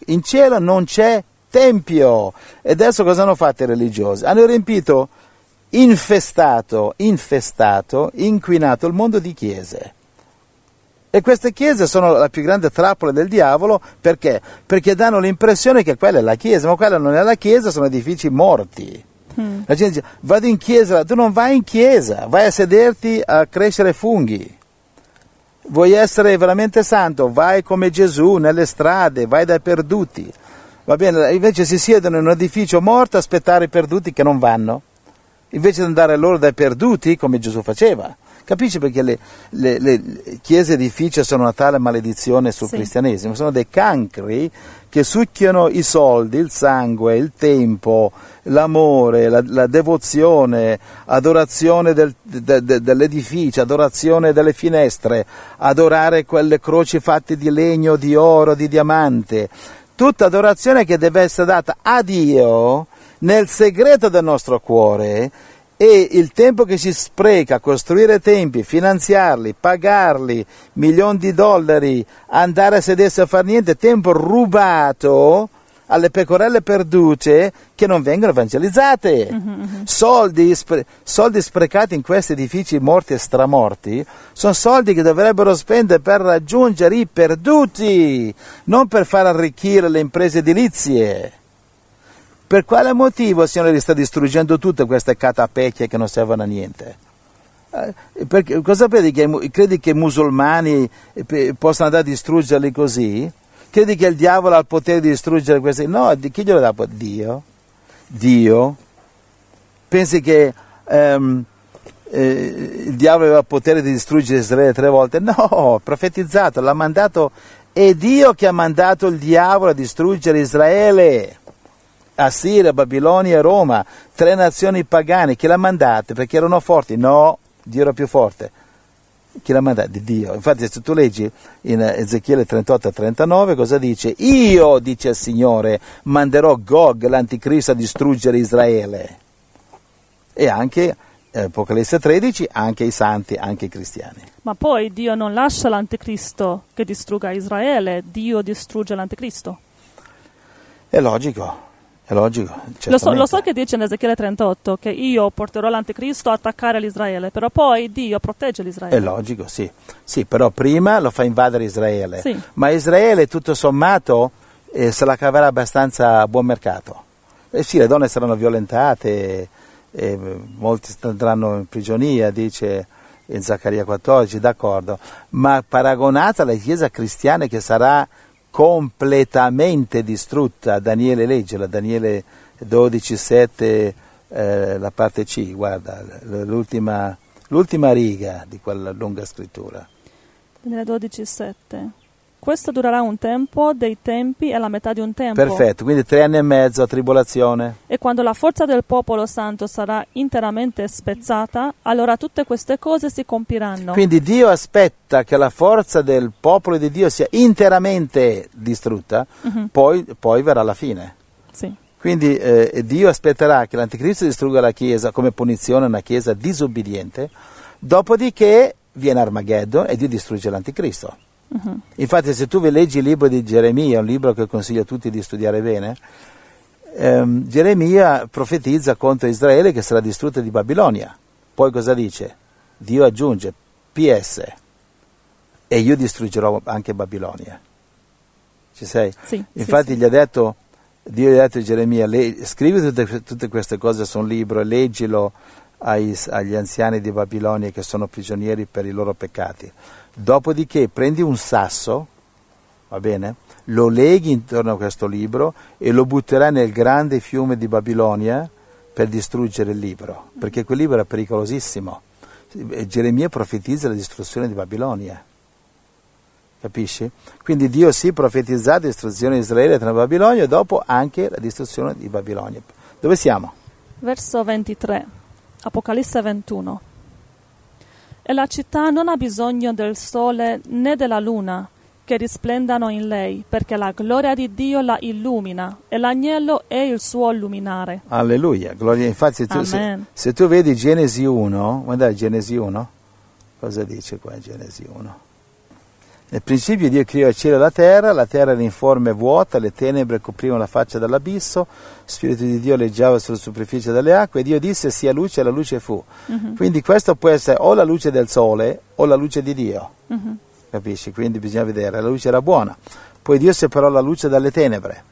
In cielo non c'è tempio. E adesso cosa hanno fatto i religiosi? Hanno riempito, infestato, infestato, inquinato il mondo di chiese. E queste chiese sono la più grande trappola del diavolo perché? Perché danno l'impressione che quella è la chiesa, ma quella non è la chiesa, sono edifici morti. Mm. La gente dice, vado in chiesa, tu non vai in chiesa, vai a sederti a crescere funghi. Vuoi essere veramente santo? Vai come Gesù nelle strade, vai dai perduti. Va bene, invece si siedono in un edificio morto a aspettare i perduti che non vanno, invece di andare loro dai perduti come Gesù faceva. Capisci perché le, le, le chiese edificio sono una tale maledizione sul Sì. cristianesimo? Sono dei cancri che succhiano i soldi, il sangue, il tempo, l'amore, la, la devozione, adorazione del, de- de- dell'edificio, adorazione delle finestre, adorare quelle croci fatte di legno, di oro, di diamante. Tutta adorazione che deve essere data a Dio nel segreto del nostro cuore e il tempo che si spreca a costruire tempi, finanziarli, pagarli, milioni di dollari, andare a sedersi a fare niente, tempo rubato alle pecorelle perdute che non vengono evangelizzate. Soldi, spre- soldi sprecati in questi edifici morti e stramorti sono soldi che dovrebbero spendere per raggiungere i perduti, non per far arricchire le imprese edilizie. Per quale motivo il Signore sta distruggendo tutte queste catapecchie che non servono a niente? Eh, perché, cosa credi che, credi che i musulmani eh, possano andare a distruggerli così? Credi che il diavolo ha il potere di distruggere queste? No, chi glielo dà? Dio. Dio. Pensi che um, eh, il diavolo aveva il potere di distruggere Israele tre volte? No, profetizzato, l'ha mandato. È Dio che ha mandato il diavolo a distruggere Israele. Assiria, Babilonia e Roma, tre nazioni pagane, che l'ha mandate perché erano forti? No, Dio era più forte. Chi l'ha mandato? Di Dio. Infatti se tu leggi in Ezechiele 38 39 cosa dice? Io, dice il Signore, manderò Gog, l'anticristo, a distruggere Israele. E anche eh, Apocalisse 13, anche i santi, anche i cristiani. Ma poi Dio non lascia l'anticristo che distrugga Israele, Dio distrugge l'anticristo. È logico. È logico. Lo so, lo so, che dice in Ezechiele 38 che io porterò l'anticristo a attaccare l'Israele, però poi Dio protegge l'Israele. È logico, sì. Sì, però prima lo fa invadere Israele. Sì. Ma Israele, tutto sommato, eh, se la caverà abbastanza a buon mercato. Eh sì, le donne saranno violentate, eh, molti andranno in prigionia, dice in Zaccaria 14, d'accordo. Ma paragonata alla Chiesa cristiana che sarà completamente distrutta. Daniele leggela, Daniele 12, 7, eh, la parte C, guarda, l'ultima, l'ultima riga di quella lunga scrittura. Daniele 12, 7. Questo durerà un tempo, dei tempi e la metà di un tempo. Perfetto, quindi tre anni e mezzo a tribolazione. E quando la forza del popolo santo sarà interamente spezzata, allora tutte queste cose si compiranno. Quindi Dio aspetta che la forza del popolo di Dio sia interamente distrutta, uh-huh. poi, poi, verrà la fine. Sì. Quindi eh, Dio aspetterà che l'anticristo distrugga la Chiesa come punizione, una Chiesa disobbediente, dopodiché viene Armageddon e Dio distrugge l'anticristo. Uh-huh. Infatti se tu leggi il libro di Geremia, un libro che consiglio a tutti di studiare bene, ehm, Geremia profetizza contro Israele che sarà distrutta di Babilonia. Poi cosa dice? Dio aggiunge PS e io distruggerò anche Babilonia. Ci sei? Sì, Infatti sì, gli ha detto, Dio gli ha detto a Geremia, le, scrivi tutte, tutte, queste cose su un libro e leggilo ai, agli anziani di Babilonia che sono prigionieri per i loro peccati. Dopodiché prendi un sasso, va bene? Lo leghi intorno a questo libro e lo butterai nel grande fiume di Babilonia per distruggere il libro, perché quel libro è pericolosissimo. Geremia profetizza la distruzione di Babilonia. Capisci? Quindi Dio si profetizza la distruzione di Israele tra Babilonia e dopo anche la distruzione di Babilonia. Dove siamo? Verso 23, Apocalisse 21. E la città non ha bisogno del sole né della luna che risplendano in lei, perché la gloria di Dio la illumina e l'agnello è il suo luminare. Alleluia, gloria. Infatti se tu, se, se tu vedi Genesi 1, guarda Genesi 1, cosa dice qua Genesi 1? Nel principio Dio creò il cielo e la terra, la terra era informe e vuota, le tenebre coprivano la faccia dell'abisso, Spirito di Dio leggiava sulla superficie delle acque e Dio disse sia luce e la luce fu. Uh-huh. Quindi questo può essere o la luce del sole o la luce di Dio. Uh-huh. Capisci? Quindi bisogna vedere, la luce era buona. Poi Dio separò la luce dalle tenebre.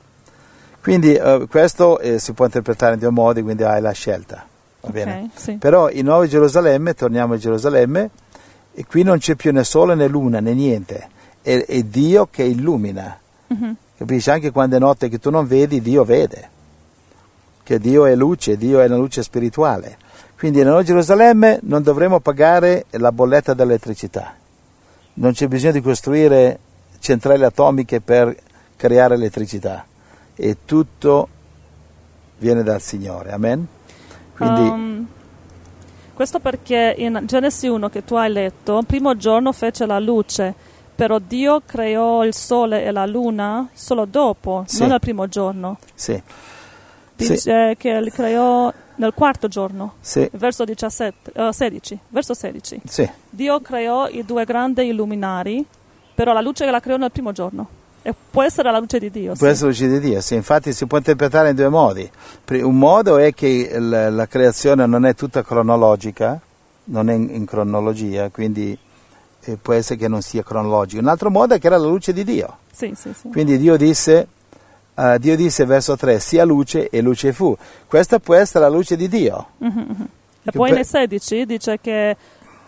Quindi uh, questo eh, si può interpretare in due modi, quindi hai la scelta. Va okay, bene? Sì. Però in Nuova Gerusalemme, torniamo a Gerusalemme, e qui non c'è più né sole né luna né niente, è, è Dio che illumina. Uh-huh. Capisci? Anche quando è notte che tu non vedi, Dio vede. Che Dio è luce, Dio è una luce spirituale. Quindi nella Nuova Gerusalemme non dovremo pagare la bolletta dell'elettricità. Non c'è bisogno di costruire centrali atomiche per creare elettricità. E tutto viene dal Signore. Amen? Quindi, um, questo perché in Genesi 1 che tu hai letto, il primo giorno fece la luce, però Dio creò il sole e la luna solo dopo, Sì. non al primo giorno. sì. Dice Sì. che li creò nel quarto giorno, Sì, verso 17, eh, 16, verso 16. sì. Dio creò i due grandi illuminari, però la luce la creò nel primo giorno. E può essere la luce di Dio. Può sì. essere la luce di Dio, sì, infatti si può interpretare in due modi. Un modo è che la, creazione non è tutta cronologica, non è in, cronologia, quindi eh, può essere che non sia cronologica. Un altro modo è che era la luce di Dio. Sì, sì, sì. Quindi Dio disse, eh, Dio disse verso 3, sia luce e luce fu. Questa può essere la luce di Dio. E Che poi per- nei 16 dice che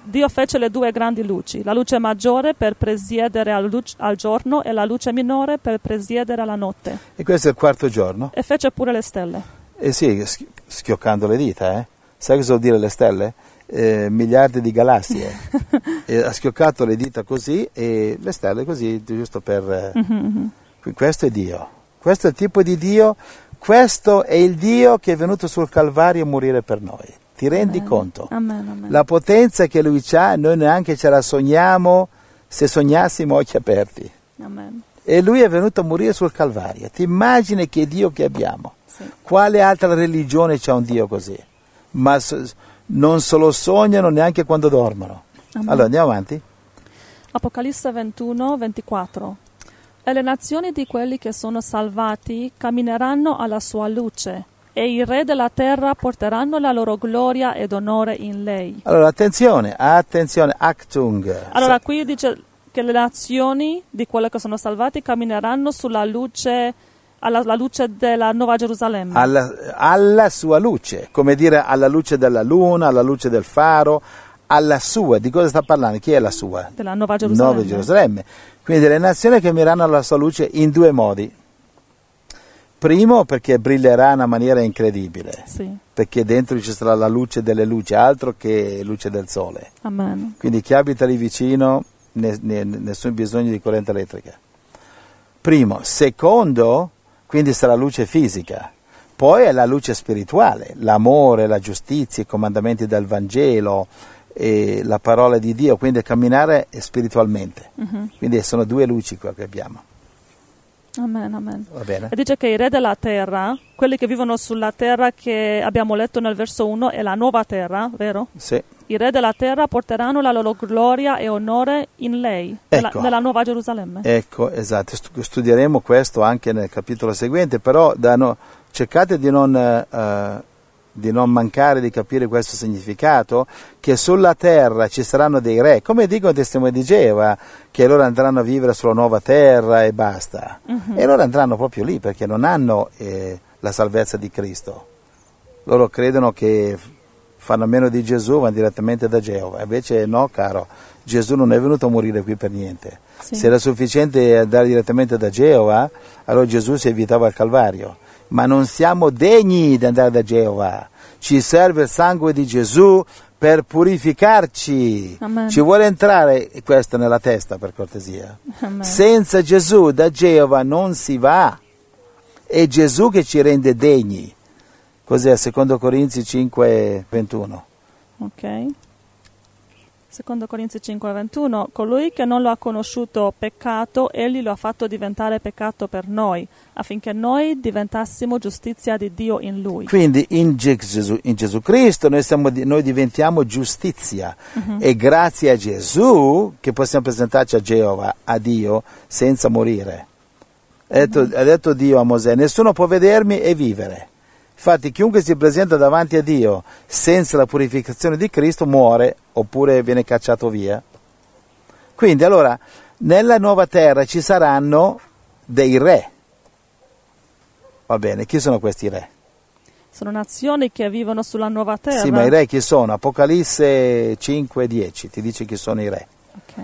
Dio fece le due grandi luci, la luce maggiore per presiedere al, luc- al giorno e la luce minore per presiedere alla notte. E questo è il quarto giorno. E fece pure le stelle. E sì, schi- schioccando le dita, eh. Sai cosa vuol dire le stelle? Eh, miliardi di galassie. <laughs> ha schioccato le dita così e le stelle così, giusto per... eh, qui- Questo è Dio. Questo è il tipo di Dio. Questo è il Dio che è venuto sul Calvario a morire per noi. Ti rendi Amen. conto? Amen, amen. La potenza che Lui ha, noi neanche ce la sogniamo se sognassimo occhi aperti. E Lui è venuto a morire sul Calvario. Ti immagini che Dio che abbiamo? Sì. Quale altra religione c'ha un Dio così? Ma non se lo sognano neanche quando dormono. Allora andiamo avanti. Apocalisse 21, 24. E le nazioni di quelli che sono salvati cammineranno alla sua luce, e i re della terra porteranno la loro gloria ed onore in lei. Allora attenzione, attenzione, Achtung. Allora qui dice che le nazioni di quelli che sono salvati cammineranno sulla luce, alla la luce della Nuova Gerusalemme. alla, alla sua luce, come dire alla luce della luna, alla luce del faro, alla sua. Di cosa sta parlando? Chi è la sua? della Nuova Gerusalemme. Nuova Gerusalemme. Quindi le nazioni cammineranno alla sua luce in due modi. Primo perché brillerà in una maniera incredibile, Sì, perché dentro ci sarà la luce delle luci, altro che luce del sole. amen. Quindi chi abita lì vicino, ne- ne- nessun bisogno di corrente elettrica. Primo. Secondo, quindi sarà luce fisica. Poi è la luce spirituale, l'amore, la giustizia, i comandamenti del Vangelo, la parola di Dio, quindi camminare spiritualmente. Mhm. Quindi sono due luci qua che abbiamo. Amen, amen. Va bene? E dice che i re della terra, quelli che vivono sulla terra che abbiamo letto nel verso 1, è la nuova terra, vero? Sì. I re della terra porteranno la loro gloria e onore in lei, nella, Ecco. nella nuova Gerusalemme. Ecco, esatto, Stu- studieremo questo anche nel capitolo seguente, però no- cercate di non, eh, di non mancare di capire questo significato, che sulla terra ci saranno dei re, come dicono i testimoni di Geova, che loro andranno a vivere sulla nuova terra e basta. E loro andranno proprio lì perché non hanno eh, la salvezza di Cristo. Loro credono che fanno a meno di Gesù, vanno direttamente da Geova. Invece no, caro, Gesù non è venuto a morire qui per niente. Sì. Se era sufficiente andare direttamente da Geova, allora Gesù si evitava il Calvario. Ma non siamo degni di andare da Geova. Ci serve il sangue di Gesù per purificarci. Amen. Ci vuole entrare questo nella testa, per cortesia. Amen. Senza Gesù da Geova non si va. È Gesù che ci rende degni. Cos'è? Secondo Corinzi 5, 21. Ok. Secondo Corinzi 5, 21. Colui che non lo ha conosciuto peccato, egli lo ha fatto diventare peccato per noi, affinché noi diventassimo giustizia di Dio in lui. Quindi in Gesù, in Gesù Cristo noi, siamo noi diventiamo giustizia e grazie a Gesù che possiamo presentarci a Geova, a Dio, senza morire. Ha detto, ha detto Dio a Mosè, nessuno può vedermi e vivere. Infatti chiunque si presenta davanti a Dio senza la purificazione di Cristo muore oppure viene cacciato via. Quindi allora nella nuova terra ci saranno dei re. Va bene, chi sono questi re? Sono nazioni che vivono sulla nuova terra. Sì, ma i re chi sono? Apocalisse 5, 10 ti dice chi sono i re. Ok.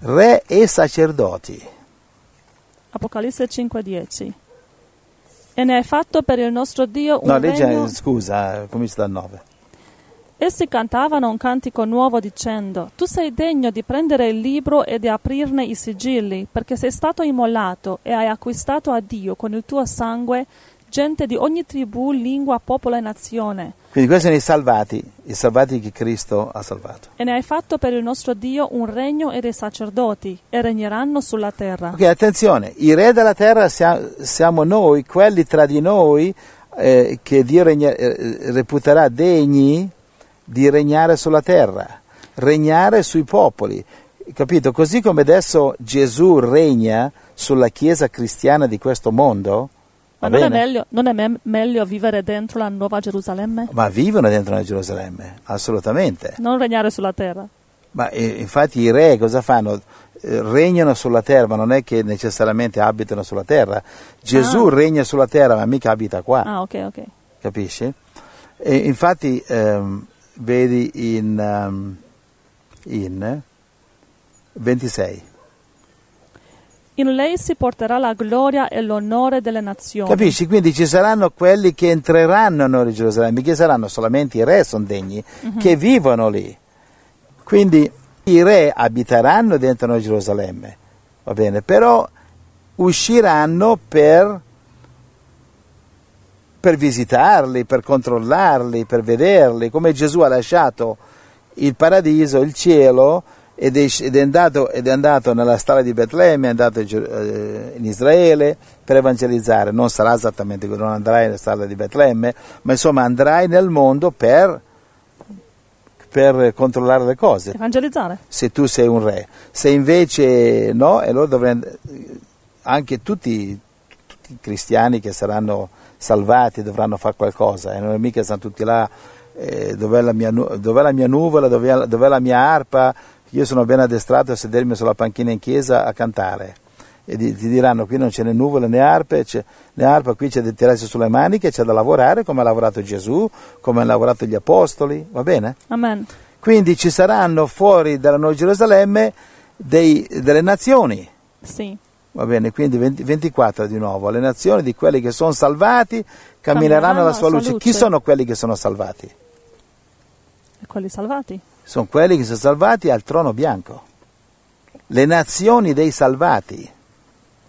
Re e sacerdoti. Apocalisse 5, 10. E ne hai fatto per il nostro Dio un No, legge, regno... scusa, comincia dal 9. Essi cantavano un cantico nuovo dicendo, Tu sei degno di prendere il libro e di aprirne i sigilli, perché sei stato immolato e hai acquistato a Dio con il tuo sangue gente di ogni tribù, lingua, popolo e nazione. Quindi questi sono i salvati, i salvati che Cristo ha salvato. E ne hai fatto per il nostro Dio un regno e dei sacerdoti, e regneranno sulla terra. Ok, attenzione, i re della terra sia- siamo noi, quelli tra di noi eh, che Dio regna- eh, reputerà degni di regnare sulla terra, regnare sui popoli. capito? Così come adesso Gesù regna sulla Chiesa cristiana di questo mondo, Ma non è, meglio, non è me- meglio vivere dentro la nuova Gerusalemme? ma vivono dentro la Gerusalemme, assolutamente. Non regnare sulla terra. Ma eh, infatti i re cosa fanno? Eh, Regnano sulla terra, ma non è che necessariamente abitano sulla terra. Gesù Ah. regna sulla terra, ma mica abita qua, Ah, ok, ok. capisci? E infatti ehm, vedi in, ehm, in 26. In lei si porterà la gloria e l'onore delle nazioni. Capisci? Quindi ci saranno quelli che entreranno nella Gerusalemme, che saranno solamente i re sono degni, che vivono lì. Quindi i re abiteranno dentro la Gerusalemme, va bene? Però usciranno per, per visitarli, per controllarli, per vederli, come Gesù ha lasciato il paradiso, il cielo, ed è, ed è andato, ed è andato nella strada di Betlemme, è andato in eh, in Israele per evangelizzare. Non sarà esattamente così, non andrai nella strada di Betlemme, ma insomma andrai nel mondo per, per controllare le cose Evangelizzare. se tu sei un re. Se invece no, e allora and- anche tutti, tutti i cristiani che saranno salvati dovranno fare qualcosa, e non è mica stanno tutti là, eh, dov'è, la mia, dov'è la mia nuvola, dov'è, dov'è la mia arpa, io sono ben addestrato a sedermi sulla panchina in chiesa a cantare. E ti diranno qui non c'è né nuvole né arpe, né arpa, qui c'è da tirarsi sulle maniche, c'è da lavorare come ha lavorato Gesù, come hanno lavorato gli apostoli, va bene? Amen. Quindi ci saranno fuori dalla Nuova Gerusalemme dei- delle nazioni, Sì. va bene? Quindi 20 24 di nuovo, le nazioni di quelli che sono salvati cammineranno alla sua luce. Chi sono quelli che sono salvati? E quelli salvati. Sono quelli che sono salvati al trono bianco. Le nazioni dei salvati.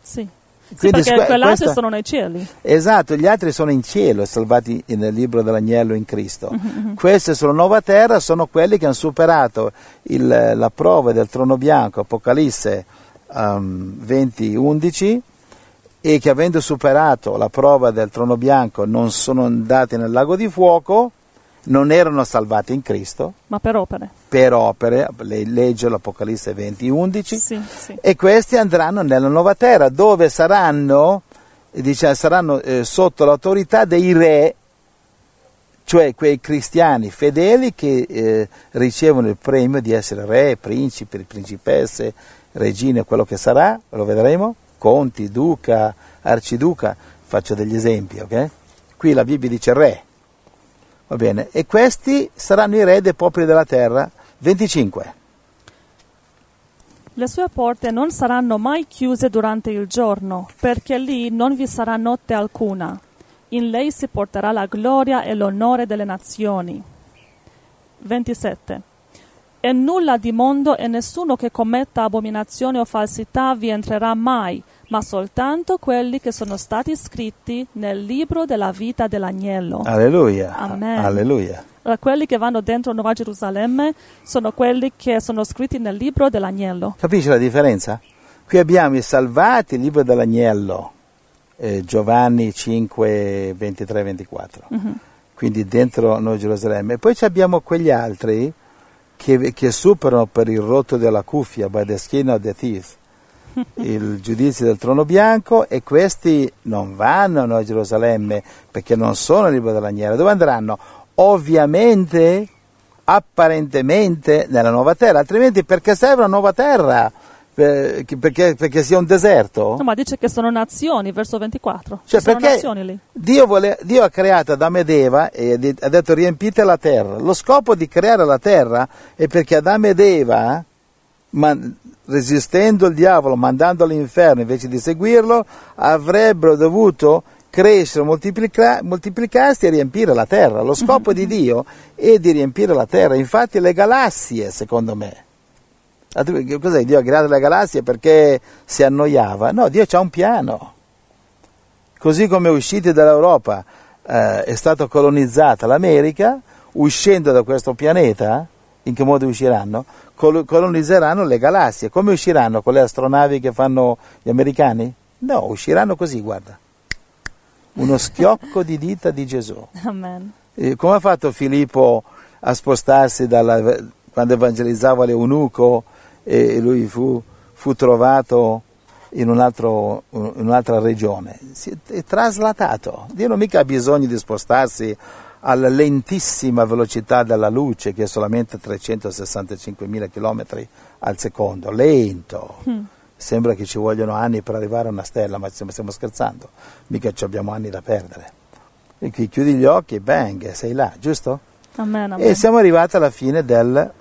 Sì. Sì, Quindi perché que- quell'altro questa- sono nei cieli. Esatto, gli altri sono in cielo, salvati nel libro dell'agnello in Cristo. Questi sulla nuova terra sono quelli che hanno superato il- la prova del trono bianco, Apocalisse um, 20, 11, e che avendo superato la prova del trono bianco non sono andati nel lago di fuoco, non erano salvati in Cristo Ma per opere. per opere, legge l'Apocalisse 20, 11, Sì, sì. e questi andranno nella nuova terra dove saranno, dice, saranno eh, sotto l'autorità dei re, cioè quei cristiani fedeli che eh, ricevono il premio di essere re, principi, principesse, regine, quello che sarà, lo vedremo, conti, duca, arciduca, faccio degli esempi, ok? Qui la Bibbia dice re, va bene, e questi saranno i re dei popoli della terra, 25. Le sue porte non saranno mai chiuse durante il giorno, perché lì non vi sarà notte alcuna. In lei si porterà la gloria e l'onore delle nazioni. 27. E nulla di mondo e nessuno che commetta abominazione o falsità vi entrerà mai, ma soltanto quelli che sono stati scritti nel libro della vita dell'agnello. Alleluia. Amen. Alleluia. Allora, quelli che vanno dentro Nuova Gerusalemme sono quelli che sono scritti nel libro dell'agnello. Capisci la differenza? Qui abbiamo i salvati, il libro dell'agnello, eh, Giovanni 5, 23, 24. Quindi dentro Nuova Gerusalemme. E poi ci abbiamo quegli altri che, che superano per il rotto della cuffia, by the skin of the teeth, il giudizio del trono bianco e questi non vanno a Gerusalemme perché non sono il libro dell'agnello. Dove andranno? Ovviamente, apparentemente, nella nuova terra, altrimenti perché serve una nuova terra? Per- Perché, perché sia un deserto? No, ma dice che sono nazioni, verso 24. Cioè, Ci sono nazioni lì. Dio, vuole- Dio ha creato Adamo ed Eva e ha detto riempite la terra. Lo scopo di creare la terra è perché Adamo ed Eva, man- resistendo il diavolo, mandandolo all'inferno invece di seguirlo, avrebbero dovuto crescere, moltiplica- moltiplicarsi e riempire la terra. Lo scopo di Dio è di riempire la terra. Infatti le galassie, secondo me, Cos'è? Dio ha creato le galassie perché si annoiava? No, Dio ha un piano. Così come usciti dall'Europa eh, è stata colonizzata l'America, uscendo da questo pianeta, in che modo usciranno? Col- colonizzeranno le galassie. Come usciranno? Con le astronavi che fanno gli americani? No, usciranno così, guarda. Uno schiocco di dita di Gesù. Eh, come ha fatto Filippo a spostarsi dalla, quando evangelizzava l'eunuco e lui fu, fu trovato in, un altro, in, un'altra regione. Si è traslatato. Dio non mica ha bisogno di spostarsi alla lentissima velocità della luce, che è solamente 365.000 km al secondo. Lento. Mm. Sembra che ci vogliono anni per arrivare a una stella, ma stiamo, stiamo scherzando. Mica ci abbiamo anni da perdere. E qui chiudi gli occhi e bang, sei là, giusto? Amen, amen. E siamo arrivati alla fine del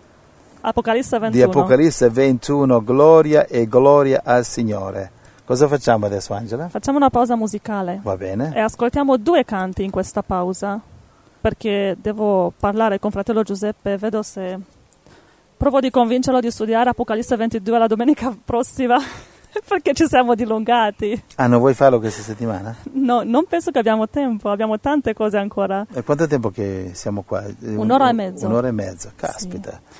Apocalisse 21. di Apocalisse 21, gloria e gloria al Signore. Cosa facciamo adesso, Angela? Facciamo una pausa musicale. Va bene. E ascoltiamo due canti in questa pausa, perché devo parlare con fratello Giuseppe, vedo se provo di convincerlo di studiare Apocalisse 22 la domenica prossima, <laughs> perché ci siamo dilungati. Ah, non vuoi farlo questa settimana? No, non penso che abbiamo tempo, abbiamo tante cose ancora. E quanto tempo che siamo qua? Un'ora e mezza. Un'ora e mezza, caspita. Sì.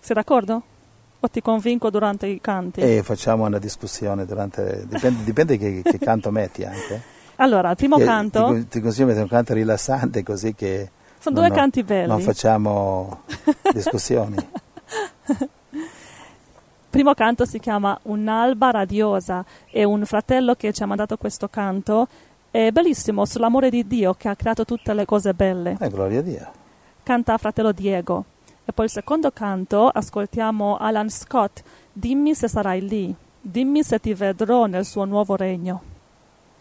Sei d'accordo? O ti convinco durante i canti? E facciamo una discussione durante... Dipende, dipende che, che, canto metti anche. Allora, il primo che, canto... Ti, ti consiglio di mettere un canto rilassante così che... Sono due canti belli. Non facciamo <laughs> discussioni. primo canto si chiama Un'alba radiosa e un fratello che ci ha mandato questo canto è bellissimo sull'amore di Dio che ha creato tutte le cose belle. Eh, gloria a Dio. Canta fratello Diego. E poi il secondo canto ascoltiamo Alan Scott, Dimmi se sarai lì, dimmi se ti vedrò nel suo nuovo regno.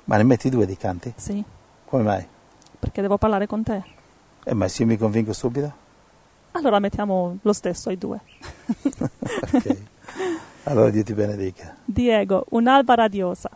Ma ne metti due di canti? Sì. Come mai? Perché devo parlare con te. Eh, ma se io mi convinco subito? Allora mettiamo lo stesso ai due. <laughs> ok. Allora Dio ti benedica. Diego, un'alba radiosa.